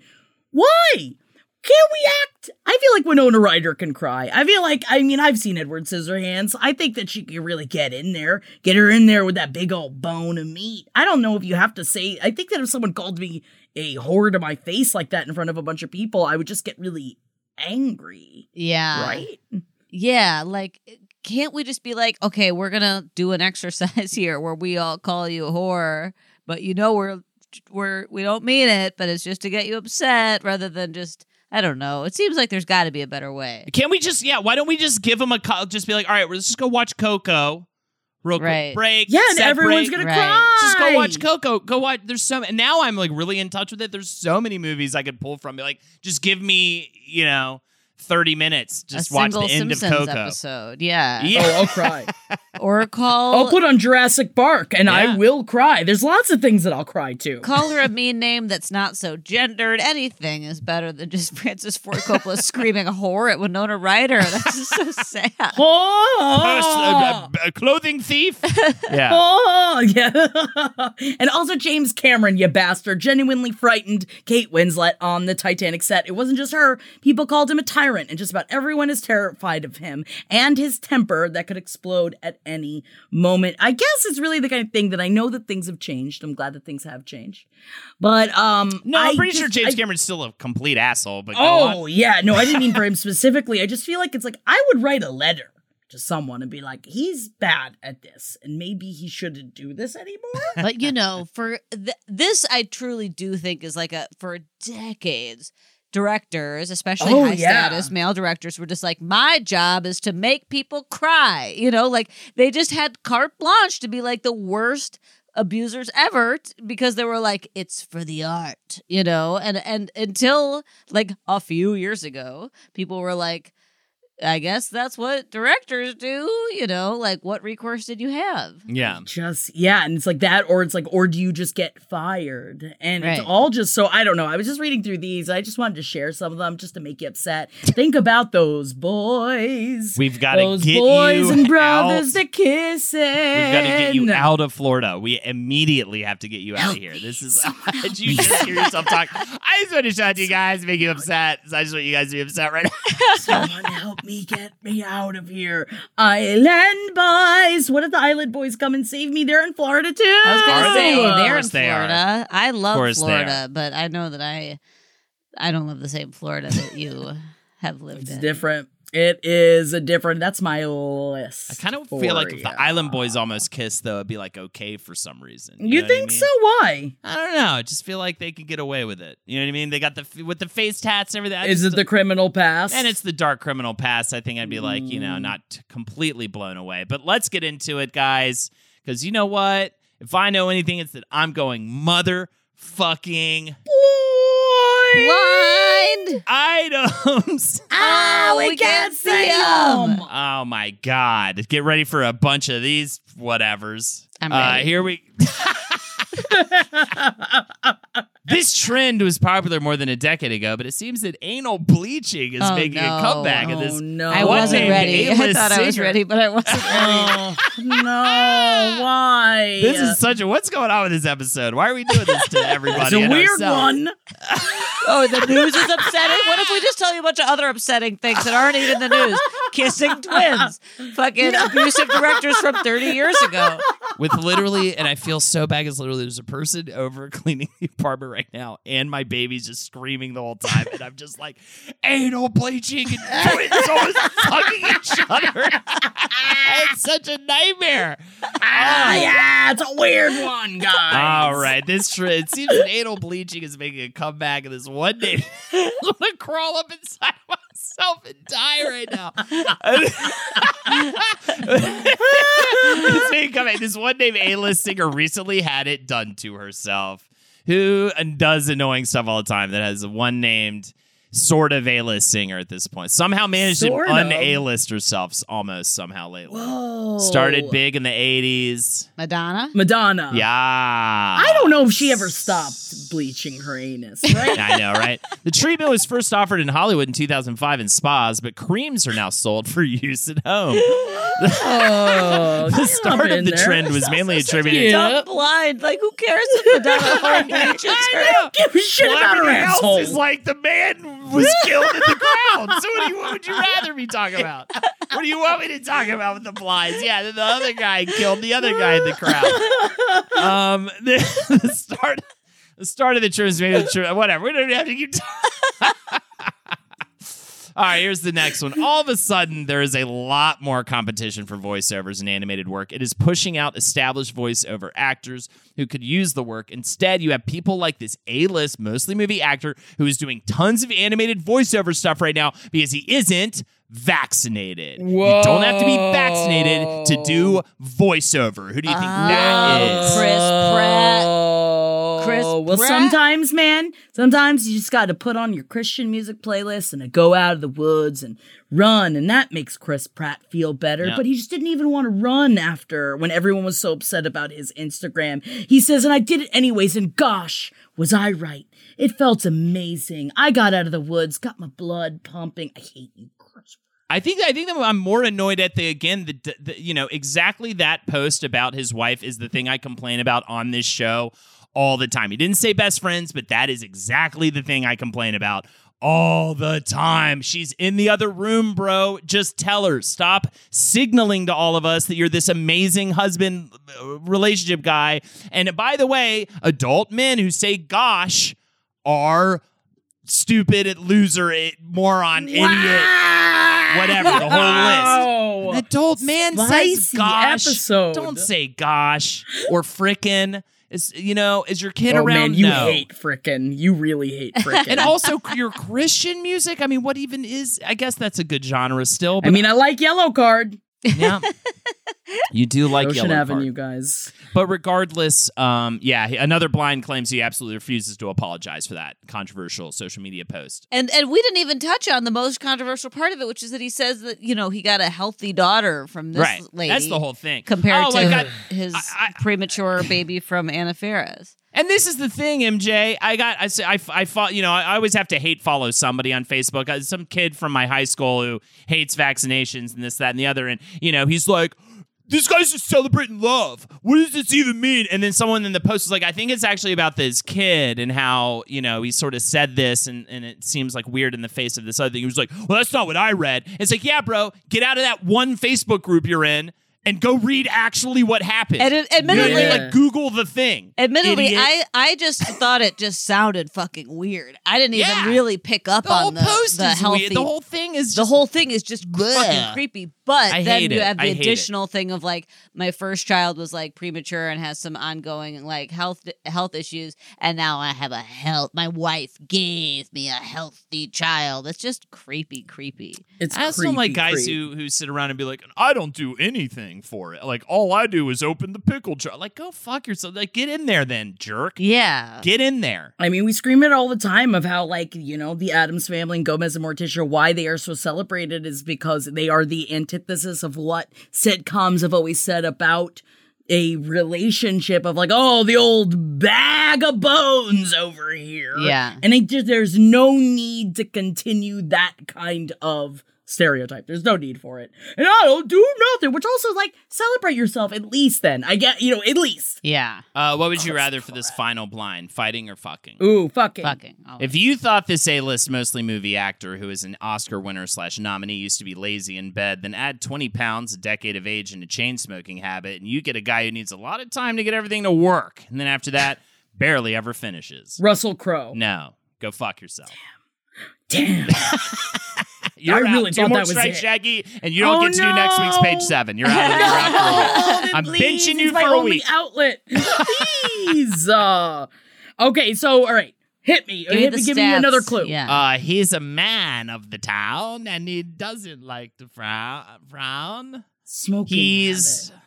Why? Can't we act? I feel like Winona Ryder can cry. I feel like, I mean, I've seen Edward Scissorhands. I think that she can really get in there, get her in there with that big old bone of meat. I don't know if you have to say, I think that if someone called me a whore to my face like that in front of a bunch of people, I would just get really angry. Yeah. Right? Yeah, like can't we just be like, okay, we're gonna do an [laughs] exercise here where we all call you a whore, but you know we're we're we don't mean it, but it's just to get you upset rather than just I don't know. It seems like there's got to be a better way. Can we just yeah? Why don't we just give them a call? Just be like, all right, let's just go watch Coco. Real quick break. Yeah, and everyone's break. gonna Right. cry. Just go watch Coco. Go watch. There's so and now I'm like really in touch with it. There's so many movies I could pull from. Be like, just give me you know 30 minutes. Just a watch single the end Simpsons of Coco. episode, yeah. Yeah. Oh, I'll cry. [laughs] Or call I'll put on Jurassic Park and I will cry. There's lots of things that I'll cry to. call her a mean name that's not so gendered. Anything is better than just [laughs] Francis Ford Coppola screaming a whore at Winona Ryder. That's just so [laughs] sad. Pers- uh, clothing thief. [laughs] yeah. oh, yeah. and also James Cameron, you bastard, genuinely frightened Kate Winslet on the Titanic set. It wasn't just her. People called him a tyrant, and just about everyone is terrified of him and his temper that could explode at any moment. I guess it's really the kind of thing that I know that things have changed. I'm glad that things have changed. But um No, I'm I pretty sure just- James I- Cameron's still a complete asshole. But Oh yeah, no, I didn't mean for him [laughs] specifically. I just feel like it's like I would write a letter to someone and be like, he's bad at this, and maybe he shouldn't do this anymore. [laughs] but you know, for th- this, I truly do think is like a for decades. Directors, especially Oh, high yeah. status male directors, were just like, my job is to make people cry. You know, like they just had carte blanche to be like the worst abusers ever t- because they were like, it's for the art, you know? And and until like a few years ago, people were like, I guess that's what directors do, you know, like what recourse did you have? Yeah. just yeah, and it's like that, or it's like, or do you just get fired? And it's all just so I don't know. I was just reading through these. I just wanted to share some of them just to make you upset. Think about those boys. We've got to those get boys you and brothers out. that kissing. We've got to get you out of Florida. We immediately have to get you out of here. This is. Did [laughs] you just hear yourself talk? I just want to shout at you guys, make you upset. I just want you guys to be upset right now. Someone help me get me out of here. Island boys. What if the island boys come and save me? They're in Florida too. I was gonna Are say they? they're in course they are. Florida. I love Florida, but I know that I I don't live the same Florida that you have lived It's in. It's different. It is a different. That's my list. I kind of feel like if the Island Boys almost kissed, though, it'd be like okay for some reason. You, know what I think mean? so? Why? I don't know. I just feel like they could get away with it. You know what I mean? They got the with the face tats and everything. I Is just- it the criminal past? and it's the dark criminal past. I think I'd be like, you Mm. know, not completely blown away. But let's get into it, guys, because you know what? If I know anything, it's that I'm going motherfucking Blind. items. Ah, [laughs] we, we can't can't see see 'em. 'em. Oh my god! Get ready for a bunch of these whatevers. I'm Uh, here we. [laughs] [laughs] this trend was popular more than a decade ago, but it seems that anal bleaching is Oh, making no. a comeback. Oh in this oh, no! I wasn't ready. [laughs] I A-list thought I was ready, but I wasn't [laughs] ready. Oh no! Why? This is such a what's going on with this episode? Why are we doing this to [laughs] everybody? it's a weird ourselves? one. Oh, the news is upsetting. What if we just tell you a bunch of other upsetting things that aren't even the news? Kissing twins, fucking abusive directors from thirty years ago. With literally, and I feel so bad because literally there's a person over cleaning the apartment right now, and my baby's just screaming the whole time, and I'm just like, anal bleaching and [laughs] twins almost fucking each other. [laughs] it's such a nightmare. Ah, yeah, it's a weird one, guys. All right, this tr- it seems that anal bleaching is making a comeback, and this one day [laughs] I'm gonna crawl up inside myself and die right now. this comeback. This one named A-list singer recently had it done to herself. Who does annoying stuff all the time? That has one named sort of A-list singer at this point. Somehow managed Sort to of. un-A-list herself almost somehow lately. Whoa. Started big in the 80s. Madonna. Madonna. Yeah. I don't know if she ever stopped bleaching her anus, [laughs] right? I know, right? The treatment was first offered in Hollywood in 2005 in spas, but creams are now sold for use at home. [laughs] oh, the start of the trend was mainly attributed Dumb blind. Like, who cares if Madonna [laughs] home bleaches her? Give a shit about her everything asshole. is like the man was [laughs] killed in the crowd. So what, do you, what would you [laughs] rather me talk about? What do you want me to talk about with the blinds? Yeah, the, the other guy killed the other guy in the crowd. Um, [laughs] the, the start, the start of the trend is maybe the trend. Whatever. We don't have to keep. talking. All right, here's the next one. All of a sudden, there is a lot more competition for voiceovers and animated work. It is pushing out established voiceover actors who could use the work. Instead, you have people like this A list, mostly movie actor, who is doing tons of animated voiceover stuff right now because he isn't vaccinated. You don't have to be vaccinated to do voiceover. Who do you think that ah, is? Chris Pratt. Oh, Chris well, Pratt. sometimes, man, sometimes you just got to put on your Christian music playlist and go out of the woods and run, and that makes Chris Pratt feel better. Yeah. But he just didn't even want to run after when everyone was so upset about his Instagram. He says, and I did it anyways, and gosh, was I right? It felt amazing. I got out of the woods, got my blood pumping. I hate you, Chris. I think I think that I'm more annoyed at the again the, the you know exactly that post about his wife is the thing I complain about on this show all the time. He didn't say best friends, but that is exactly the thing I complain about all the time. She's in the other room, bro. Just tell her. Stop signaling to all of us that you're this amazing husband uh, relationship guy. And by the way, adult men who say gosh are stupid, loser, eh, moron, idiot, whatever, the whole list. An adult man says gosh. episode. Don't say gosh or frickin'. Is you know, is your kid Oh around? man, you No. hate frickin'. You really hate [laughs] frickin'. And also your Christian music. I mean, what even is? I guess that's a good genre still. But I mean, I like Yellow Card. yeah, [laughs] you do like Ocean Yellow Avenue, Card. guys. But regardless, um, yeah, another blind claims he absolutely refuses to apologize for that controversial social media post. And and we didn't even touch on the most controversial part of it, which is that he says that you know he got a healthy daughter from this right, lady. that's the whole thing. compared Oh, to like, I- his I- I- premature baby from Anna Faris. And this is the thing, MJ. I got, I say, I, I fought, you know, I, I always have to hate follow somebody on Facebook. Uh, Some kid from my high school who hates vaccinations and this, that, and the other. And, you know, he's like, this guy's just celebrating love. What does this even mean? And then someone in the post was like, I think it's actually about this kid and how, you know, he sort of said this and, and it seems like weird in the face of this other thing. He was like, well, that's not what I read. It's like, yeah, bro, get out of that one Facebook group you're in and go read actually what happened. And it- admittedly- You like Google the thing. Admittedly, idiot. I I just thought it just sounded fucking weird. I didn't even really pick up the whole on the, post the healthy. weird. The whole thing is the just whole thing is just fucking creepy. But I then you it. have the I additional thing of like my first child was like premature and has some ongoing like health health issues, and now I have a health. My wife gave me a healthy child. It's just creepy, creepy. It's I also don't like guys creep. who who sit around and be like, I don't do anything for it. Like all I do is open the pickle jar. Like go fuck yourself. Like get in there then, jerk. Yeah. Get in there. I mean, we scream it all the time of how, like, you know, the Addams family and Gomez and Morticia, why they are so celebrated is because they are the antithesis of what sitcoms have always said about a relationship of like, oh, the old bag of bones over here. Yeah. And it just, there's no need to continue that kind of stereotype. There's no need for it. And I don't do nothing, which also like celebrate yourself at least then. I get, you know, at least. Yeah. Uh, what would you rather for this final blind, fighting or fucking? Ooh, fucking. Fucking. Oh. If you thought this A-list mostly movie actor who is an Oscar winner slash nominee used to be lazy in bed, then add 20 pounds, a decade of age, and a chain smoking habit, and you get a guy who needs a lot of time to get everything to work. And then after that, [laughs] barely ever finishes. Russell Crowe. No, go fuck yourself. Damn. [laughs] [laughs] You're I out. really Two thought more that was strikes, it. Shaggy, and you don't Oh, get to do next week's page seven. You're out. [laughs] You're out for a week. I'm Please, benching you it's my for a only week. outlet. [laughs] Please. uh, okay, so all right, hit me. Give me hit the me. Give me another clue. Yeah. Uh, he's a man of the town, and he doesn't like to frown. frown. Smoking. He's habit.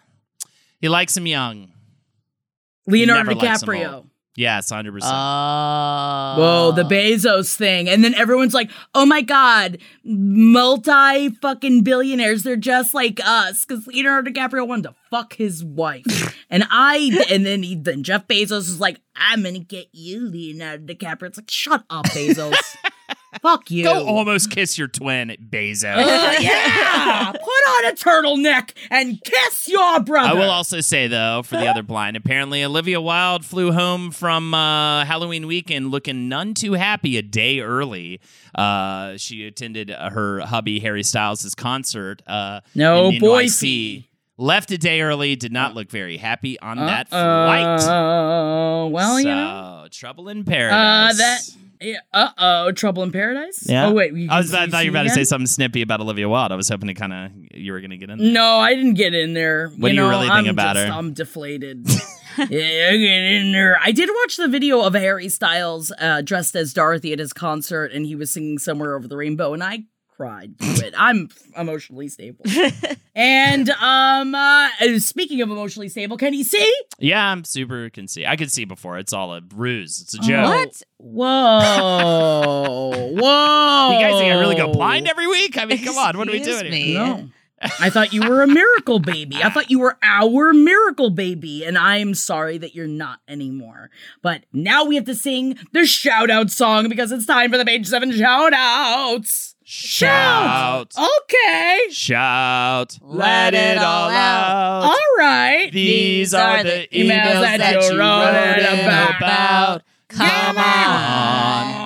he likes him young. Leonardo never likes DiCaprio. Old. Yes, hundred percent. Oh. Whoa, the Bezos thing. And then everyone's like, oh my God, multi fucking billionaires. They're just like us. Because Leonardo DiCaprio wanted to fuck his wife. [laughs] and I, and then, he, then Jeff Bezos is like, I'm going to get you, Leonardo DiCaprio. It's like, shut up, Bezos. [laughs] Fuck you. Go almost kiss your twin, Bezos. Uh, yeah, put on a turtleneck and kiss your brother. I will also say though, for the other blind, apparently Olivia Wilde flew home from uh, Halloween weekend looking none too happy a day early. Uh, she attended her hubby Harry Styles' concert. Uh, No, in NYC. Boise. Left a day early. Did not look very happy on that flight. Oh, well, so, you know. trouble in paradise. Uh, that. Uh oh, Trouble in Paradise. Yeah. Oh wait, you I was. I thought you were about to say something snippy about Olivia Wilde. I was hoping to kind of you were going to get in. There. No, I didn't get in there. What do you know, really think I'm about just- her? I'm deflated. [laughs] yeah, get in there. I did watch the video of Harry Styles uh, dressed as Dorothy at his concert, and he was singing "Somewhere Over the Rainbow," and I cried to it. I'm emotionally stable. [laughs] and um, uh, speaking of emotionally stable, can you see? Yeah, I'm super can see. I could see before. It's all a ruse. It's a joke. What? Whoa, [laughs] whoa! You guys think I really go blind every week? I mean, come on. What are we doing me. here? No. I thought you were a miracle baby. I thought you were our miracle baby, and I'm sorry that you're not anymore. But now we have to sing the shout out song because it's time for the page seven shout outs. Shout. Okay. Shout. Let it all out. All right. These are the emails that that you wrote about. about. Come on.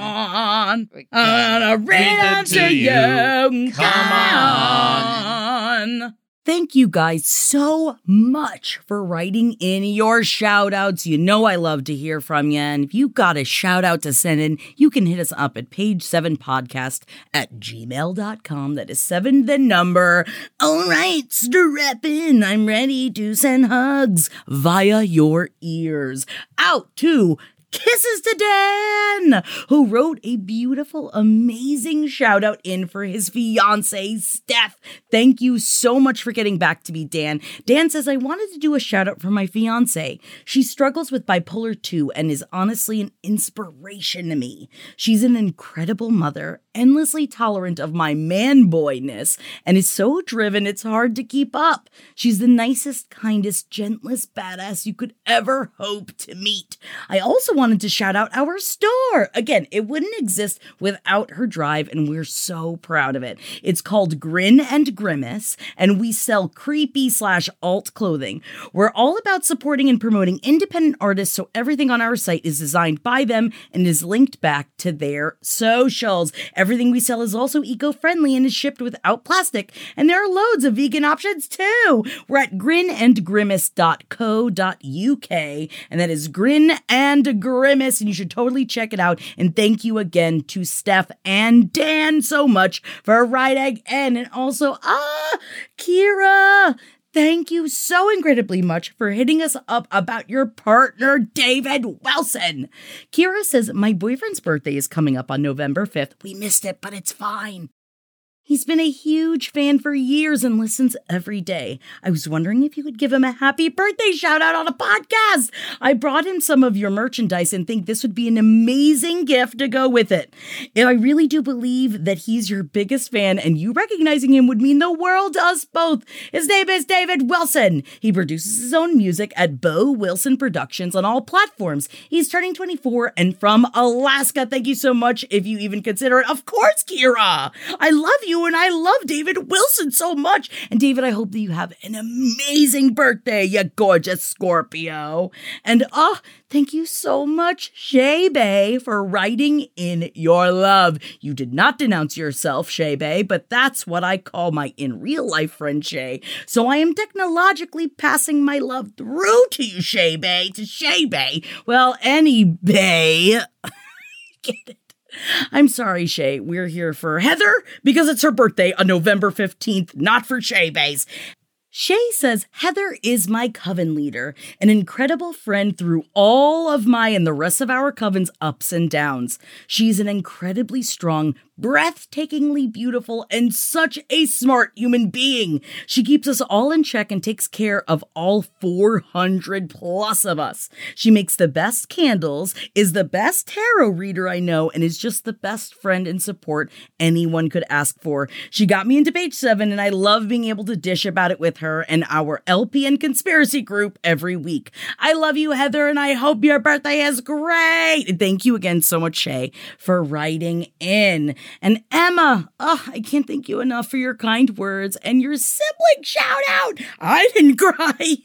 on. I'm gonna read them to you. you. Come on. Thank you guys so much for writing in your shout outs. You know I love to hear from you. And if you got a shout out to send in, you can hit us up at page7podcast at gmail.com. That is seven the number. All right, strap in. I'm ready to send hugs via your ears out to Kisses to Dan, who wrote a beautiful, amazing shout out in for his fiance, Steph. Thank you so much for getting back to me, Dan. Dan says, I wanted to do a shout out for my fiance. She struggles with bipolar 2 and is honestly an inspiration to me. She's an incredible mother, endlessly tolerant of my man boyness, and is so driven it's hard to keep up. She's the nicest, kindest, gentlest badass you could ever hope to meet. I also wanted to shout out our store. Again, it wouldn't exist without her drive, and we're so proud of it. It's called Grin and Grimace, and we sell creepy slash alt clothing. We're all about supporting and promoting independent artists, so everything on our site is designed by them and is linked back to their socials. Everything we sell is also eco friendly and is shipped without plastic, and there are loads of vegan options too. We're at grinandgrimace.co.uk, and that is Grin and Grimace, and you should totally check it out. And thank you again to Steph and Dan so much for writing in, and also, ah, Kira. Thank you so incredibly much for hitting us up about your partner, David Wilson. Kira says, My boyfriend's birthday is coming up on November 5th. We missed it, but it's fine. He's been a huge fan for years and listens every day. I was wondering if you could give him a happy birthday shout out on a podcast. I brought him some of your merchandise and think this would be an amazing gift to go with it. And I really do believe that he's your biggest fan, and you recognizing him would mean the world to us both. His name is David Wilson. He produces his own music at Bo Wilson Productions on all platforms. He's turning 24 and from Alaska. Thank you so much if you even consider it. Of course, Kira. I love you and I love David Wilson so much. And David, I hope that you have an amazing birthday, you gorgeous Scorpio. And oh, thank you so much, Shay Bay, for writing in your love. You did not denounce yourself, Shay Bay, but that's what I call my in real life friend Shay. So I am technologically passing my love through to you, Shay Bay, to Shay Bay. Well, any Bay. [laughs] Get it? I'm sorry, Shay. We're here for Heather because it's her birthday on November 15th, not for Shay Bays. Shay says Heather is my coven leader, an incredible friend through all of my and the rest of our coven's ups and downs. She's an incredibly strong, breathtakingly beautiful, and such a smart human being. She keeps us all in check and takes care of all 400 plus of us. She makes the best candles, is the best tarot reader I know, and is just the best friend and support anyone could ask for. She got me into page seven, and I love being able to dish about it with her and our LPN conspiracy group every week. I love you, Heather, and I hope your birthday is great. Thank you again so much, Shay, for writing in. And Emma, oh, I can't thank you enough for your kind words and your sibling shout out. I didn't [laughs] cry.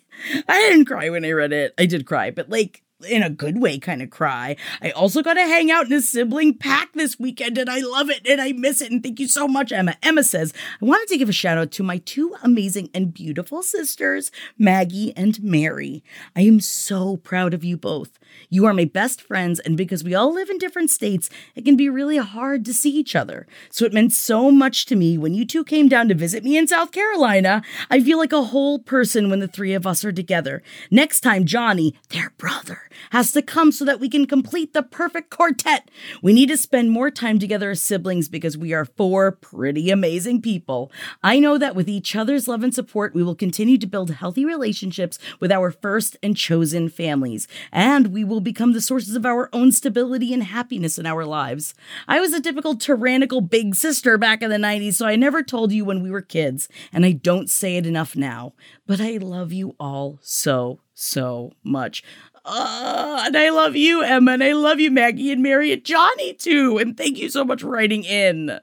I didn't cry when I read it. I did cry, but like in a good way kind of cry. I also got to hang out in a sibling pack this weekend and I love it and I miss it. And thank you so much, Emma. Emma says, I wanted to give a shout out to my two amazing and beautiful sisters, Maggie and Mary. I am so proud of you both. You are my best friends, and because we all live in different states, it can be really hard to see each other. So it meant so much to me when you two came down to visit me in South Carolina. I feel like a whole person when the three of us are together. Next time, Johnny, their brother, has to come so that we can complete the perfect quartet. We need to spend more time together as siblings because we are four pretty amazing people. I know that with each other's love and support, we will continue to build healthy relationships with our first and chosen families. And we will become the sources of our own stability and happiness in our lives. I was a typical tyrannical big sister back in the 90s, so I never told you when we were kids, and I don't say it enough now. But I love you all so, so much. Uh, and I love you, Emma, and I love you, Maggie and Mary and Johnny too. And thank you so much for writing in.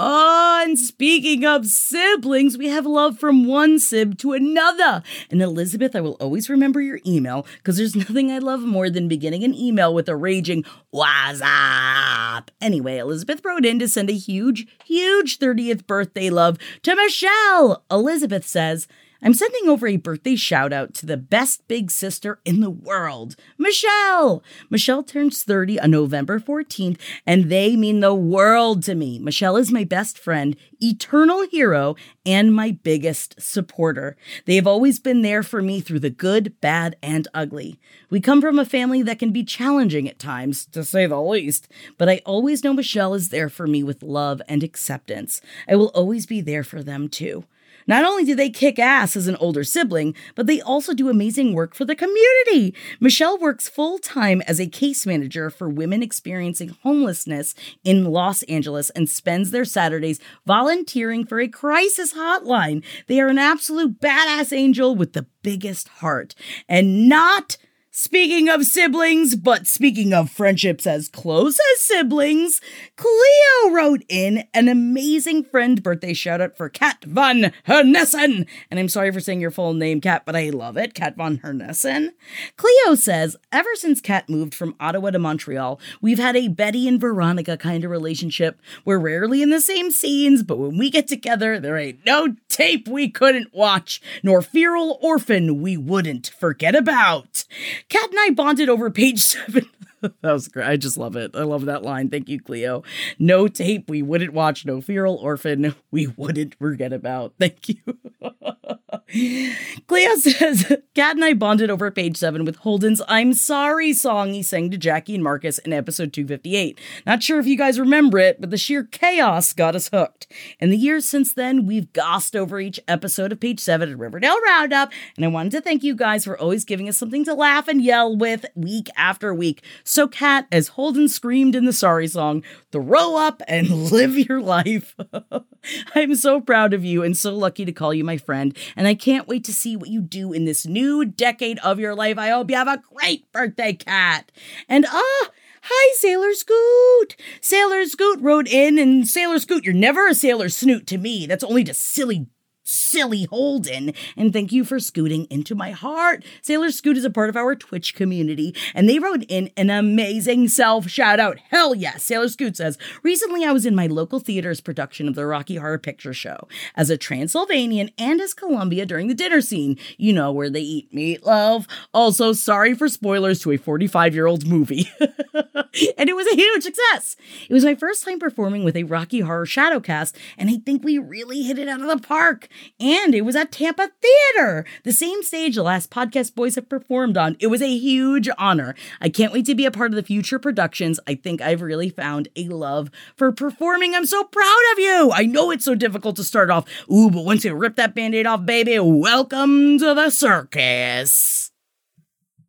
Oh, and speaking of siblings, we have love from one sib to another. And Elizabeth, I will always remember your email because there's [laughs] nothing I love more than beginning an email with a raging "What's up?" Anyway, Elizabeth wrote in to send a huge, huge 30th birthday love to Michelle. Elizabeth says, I'm sending over a birthday shout out to the best big sister in the world, Michelle. Michelle turns 30 on November 14th, and they mean the world to me. Michelle is my best friend, eternal hero, and my biggest supporter. They have always been there for me through the good, bad, and ugly. We come from a family that can be challenging at times, to say the least, but I always know Michelle is there for me with love and acceptance. I will always be there for them too. Not only do they kick ass as an older sibling, but they also do amazing work for the community. Michelle works full time as a case manager for women experiencing homelessness in Los Angeles and spends their Saturdays volunteering for a crisis hotline. They are an absolute badass angel with the biggest heart and not Speaking of siblings, but speaking of friendships as close as siblings, Cleo wrote in an amazing friend birthday shout out for Kat von Hernessen. And I'm sorry for saying your full name, Kat, but I love it. Kat von Hernessen. Cleo says, ever since Kat moved from Ottawa to Montreal, we've had a Betty and Veronica kind of relationship. We're rarely in the same scenes, but when we get together, there ain't no tape we couldn't watch, nor feral orphan we wouldn't forget about. Cat and I bonded over page [laughs] seven. [laughs] that was great. I just love it. I love that line. Thank you, Cleo. No tape we wouldn't watch, no feral orphan [laughs] we wouldn't forget about. Thank you. [laughs] Cleo says, Kat and I bonded over page seven with Holden's I'm Sorry song he sang to Jackie and Marcus in episode 258. Not sure if you guys remember it, but the sheer chaos got us hooked. In the years since then, we've gossed over each episode of page seven at Riverdale Roundup, and I wanted to thank you guys for always giving us something to laugh and yell with week after week. So, Kat, as Holden screamed in the Sorry song, throw up and [laughs] live your life. [laughs] I'm so proud of you and so lucky to call you my friend, and I can't wait to see what you do in this new decade of your life. I hope you have a great birthday, Kat. And ah, uh, Hi, Sailor Scoot! Sailor Scoot wrote in, and Sailor Scoot, you're never a Sailor Snoot to me. That's only to silly silly Holden. And thank you for scooting into my heart. Sailor Scoot is a part of our Twitch community, and they wrote in an amazing self shout out. Hell yes. Sailor Scoot says, Recently I was in my local theater's production of the Rocky Horror Picture Show as a Transylvanian and as Columbia during the dinner scene. You know, where they eat meatloaf. Also, sorry for spoilers to a 45 year old movie. [laughs] [laughs] and it was a huge success. It was my first time performing with a Rocky Horror shadow cast, and I think we really hit it out of the park. And it was at Tampa Theater, the same stage the last podcast boys have performed on. It was a huge honor. I can't wait to be a part of the future productions. I think I've really found a love for performing. I'm so proud of you. I know it's so difficult to start off. Ooh, but once you rip that band aid off, baby, welcome to the circus.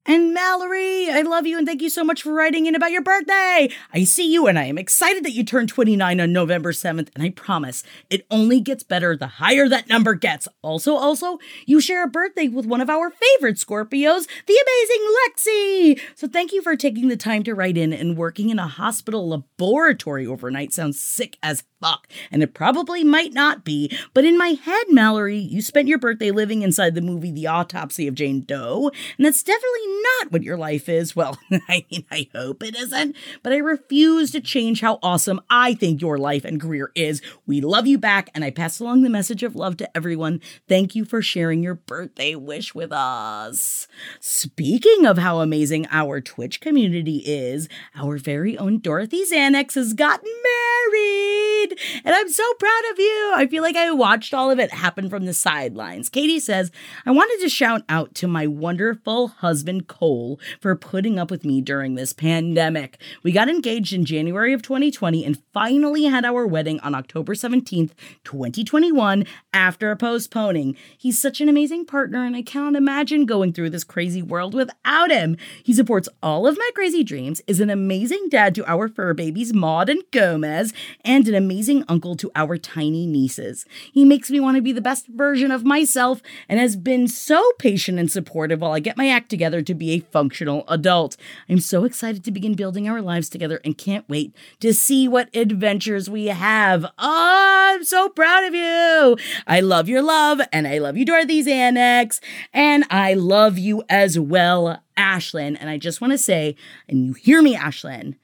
And Mallory, I love you and thank you so much for writing in about your birthday. I see you and I am excited that you turned 29 on November 7th, and I promise it only gets better the higher that number gets. Also, also, you share a birthday with one of our favorite Scorpios, the amazing Lexi. So thank you for taking the time to write in and working in a hospital laboratory overnight sounds sick as fuck, and it probably might not be, but in my head, Mallory, you spent your birthday living inside the movie The Autopsy of Jane Doe, and that's definitely not what your life is. Well, [laughs] I mean, I hope it isn't, but I refuse to change how awesome I think your life and career is. We love you back, and I pass along the message of love to everyone. Thank you for sharing your birthday wish with us. Speaking of how amazing our Twitch community is, our very own Dorothy Xanax has gotten married, and I'm so proud of you. I feel like I watched all of it happen from the sidelines. Katie says, I wanted to shout out to my wonderful husband, Cole, for putting up with me during this pandemic. We got engaged in January of 2020 and finally had our wedding on October 17th, 2021, after postponing. He's such an amazing partner, and I cannot imagine going through this crazy world without him. He supports all of my crazy dreams, is an amazing dad to our fur babies, Maud and Gomez, and an amazing uncle to our tiny nieces. He makes me want to be the best version of myself and has been so patient and supportive while I get my act together to be a functional adult. I'm so excited to begin building our lives together and can't wait to see what adventures we have. Oh, I'm so proud of you. I love your love, and I love you, Dorothy Xanax, and I love you as well, Ashlyn. And I just want to say, and you hear me, Ashlyn.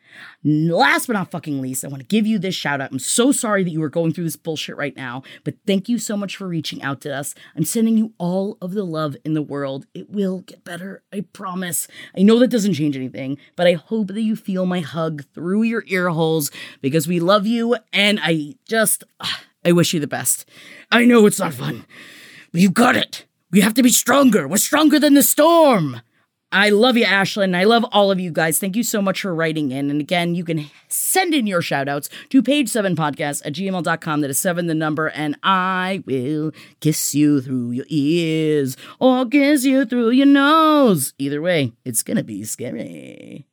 Last but not fucking least, I want to give you this shout out. I'm so sorry that you are going through this bullshit right now, but thank you so much for reaching out to us. I'm sending you all of the love in the world. It will get better, I promise. I know that doesn't change anything, but I hope that you feel my hug through your ear holes because we love you and I just, ah, I wish you the best. I know it's not fun, but you got it. We have to be stronger. We're stronger than the storm. I love you, Ashlyn. I love all of you guys. Thank you so much for writing in. And again, you can send in your shout outs to page7podcast at gmail.com. That is seven, the number, and I will kiss you through your ears or kiss you through your nose. Either way, it's going to be scary.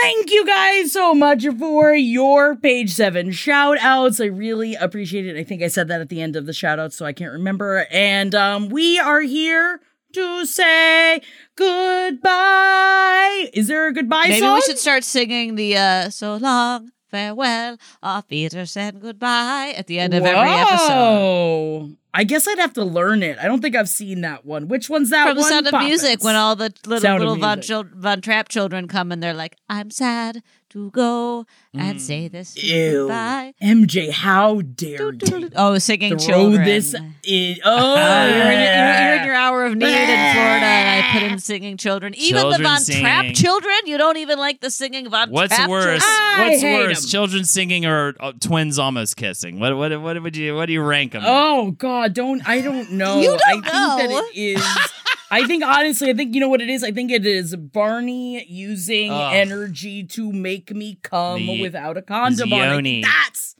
Thank you guys so much for your page seven shout outs. I really appreciate it. I think I said that at the end of the shout outs, so I can't remember. And um, we are here to say goodbye. Is there a goodbye song? Maybe song? we should start singing the uh, "So Long Farewell." Off Peter said goodbye at the end of every episode. Whoa. I guess I'd have to learn it. I don't think I've seen that one. Which one's that From the one? Sound of? Music, when all the little Sound little Von, Chil- Von Trapp children come and they're like, "I'm sad to go and say this Mm. Ew. goodbye." MJ, how dare you? Oh, singing Throw children. this [laughs] in. Oh, Oh, you're, in, you're, you're in your hour of need in Florida, and I put in singing children. Even Children the Von Trapp children, you don't even like the singing Von Trapp. What's Trapp worse? children? I What's hate worse? 'em. Children singing or uh, twins almost kissing? What what what would you what do you rank them? Oh God, don't I don't know. You don't I think that it is [laughs] I think honestly, I think you know what it is. I think it is Barney using Ugh. energy to make me come The- without a condom on. That's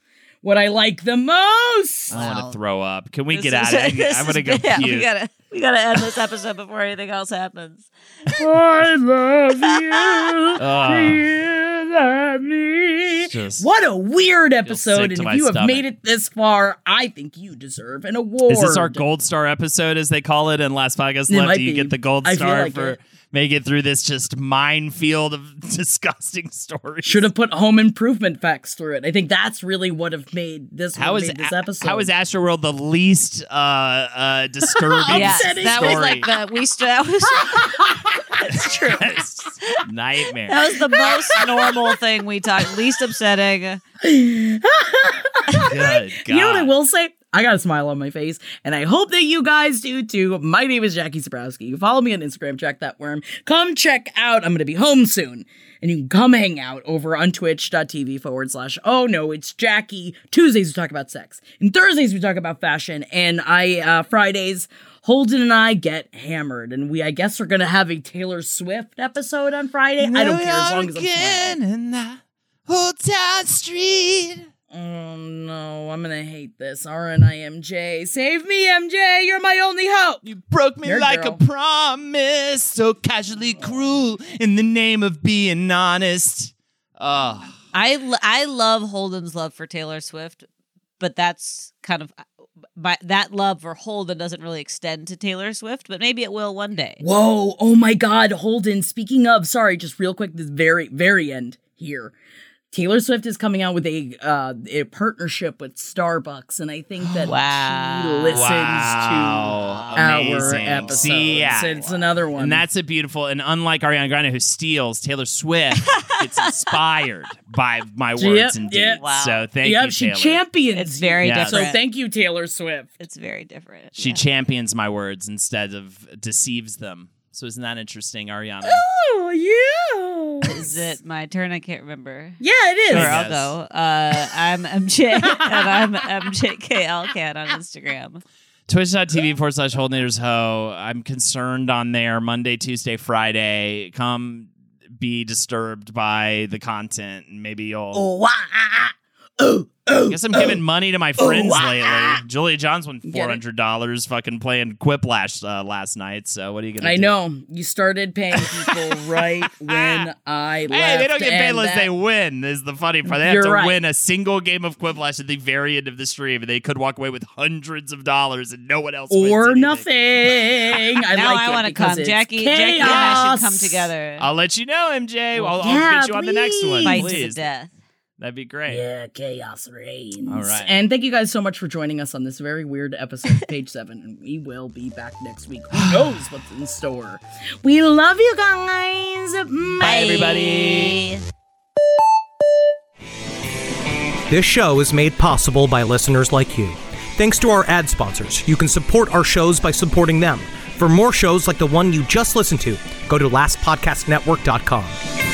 what I like the most. I want Wow. to throw up. Can we This get out of [laughs] here? I'm gonna go [laughs] yeah, puke. We gotta, we gotta end this episode before anything else happens. [laughs] I love you. Ugh. you love me. Just What a weird episode. And if you have made it this far, I think you deserve an award. Is this our gold star episode, as they call it in Last Podcast It Left? Do you be. get the gold I feel star like for it. Making it through this just minefield of [laughs] disgusting stories? Should have put home improvement facts through it. I think that's really what have made this How what is made this A- episode. how is Astroworld the least uh, uh, [laughs] disturbing Yeah, Upsetting that was like the we. St- that was [laughs] That's true. It's just nightmare. that was the most normal thing we talked. Least upsetting. Good God. You know what I will say? I got a smile on my face, and I hope that you guys do too. My name is Jackie Zebrowski. You follow me on Instagram, Jack That Worm. Come check out. I'm going to be home soon, and you can come hang out over on twitch.tv forward slash oh no, it's Jackie. Tuesdays we talk about sex, and Thursdays we talk about fashion, and I uh, Fridays. Holden and I get hammered, and we, I guess, we're gonna have a Taylor Swift episode on Friday. I don't care as long as I'm in that old town street. Oh no, I'm gonna hate this. RNIMJ. Save me, MJ. You're my only hope. You broke me Nerd like girl. a promise, so casually cruel in the name of being honest. Oh, I l- I love Holden's love for Taylor Swift, but that's kind of my that love for Holden doesn't really extend to Taylor Swift, but maybe it will one day. Whoa, oh my god, Holden. Speaking of, sorry, just real quick, this very, very end here. Taylor Swift is coming out with a uh, a partnership with Starbucks, and I think that Wow. she listens Wow. to our Amazing. episodes. See, yeah. it's another one. and that's a beautiful. And unlike Ariana Grande, who steals, Taylor Swift [laughs] gets inspired by my words Yep, and yep. deeds. Wow. So thank yep, you, she Taylor. champions. It's very Yeah. So thank you, Taylor Swift. It's very different. She yeah. champions my words instead of deceives them. So isn't that interesting, Ariana? Oh yeah. Is it my turn? I can't remember. Yeah, it is. Sure, I'll go. Uh, I'm MJ, [laughs] and I'm MJKLCat on Instagram. Twitch.tv forward slash Holdnators Ho. I'm concerned on there Monday, Tuesday, Friday. Come be disturbed by the content and maybe you'll. Oh, wah, ah, ah. oh, oh, I guess I'm giving money to my friends wah. lately. [laughs] Julia Johns won Get four it? hundred dollars fucking playing Quiplash uh, last night. So what are you gonna do? I do? know you started paying people [laughs] right when I left. Hey, they don't get paid unless that- they win. Is the funny part? They have You're to right. win a single game of Quiplash at the very end of the stream, and they could walk away with hundreds of dollars, and no one else or anything. nothing. I [laughs] now like I want to come. it's Jackie, Jackie and I should come together. I'll let you know, MJ. I'll, I'll get you on the next one, Fight to the please. death. That'd be great. Yeah, chaos reigns. All right. And thank you guys so much for joining us on this very weird episode of [laughs] Page 7. And we will be back next week. Who [gasps] knows what's in store? We love you guys. Bye, everybody. This show is made possible by listeners like you. Thanks to our ad sponsors, you can support our shows by supporting them. For more shows like the one you just listened to, go to lastpodcastnetwork.com.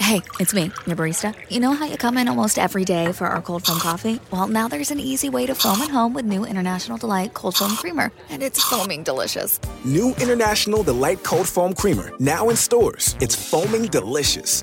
Hey, it's me, your barista. You know how you come in almost every day for our cold foam coffee? Well, now there's an easy way to foam at home with new International Delight Cold Foam Creamer, and it's foaming delicious. New International Delight Cold Foam Creamer, now in stores. It's foaming delicious.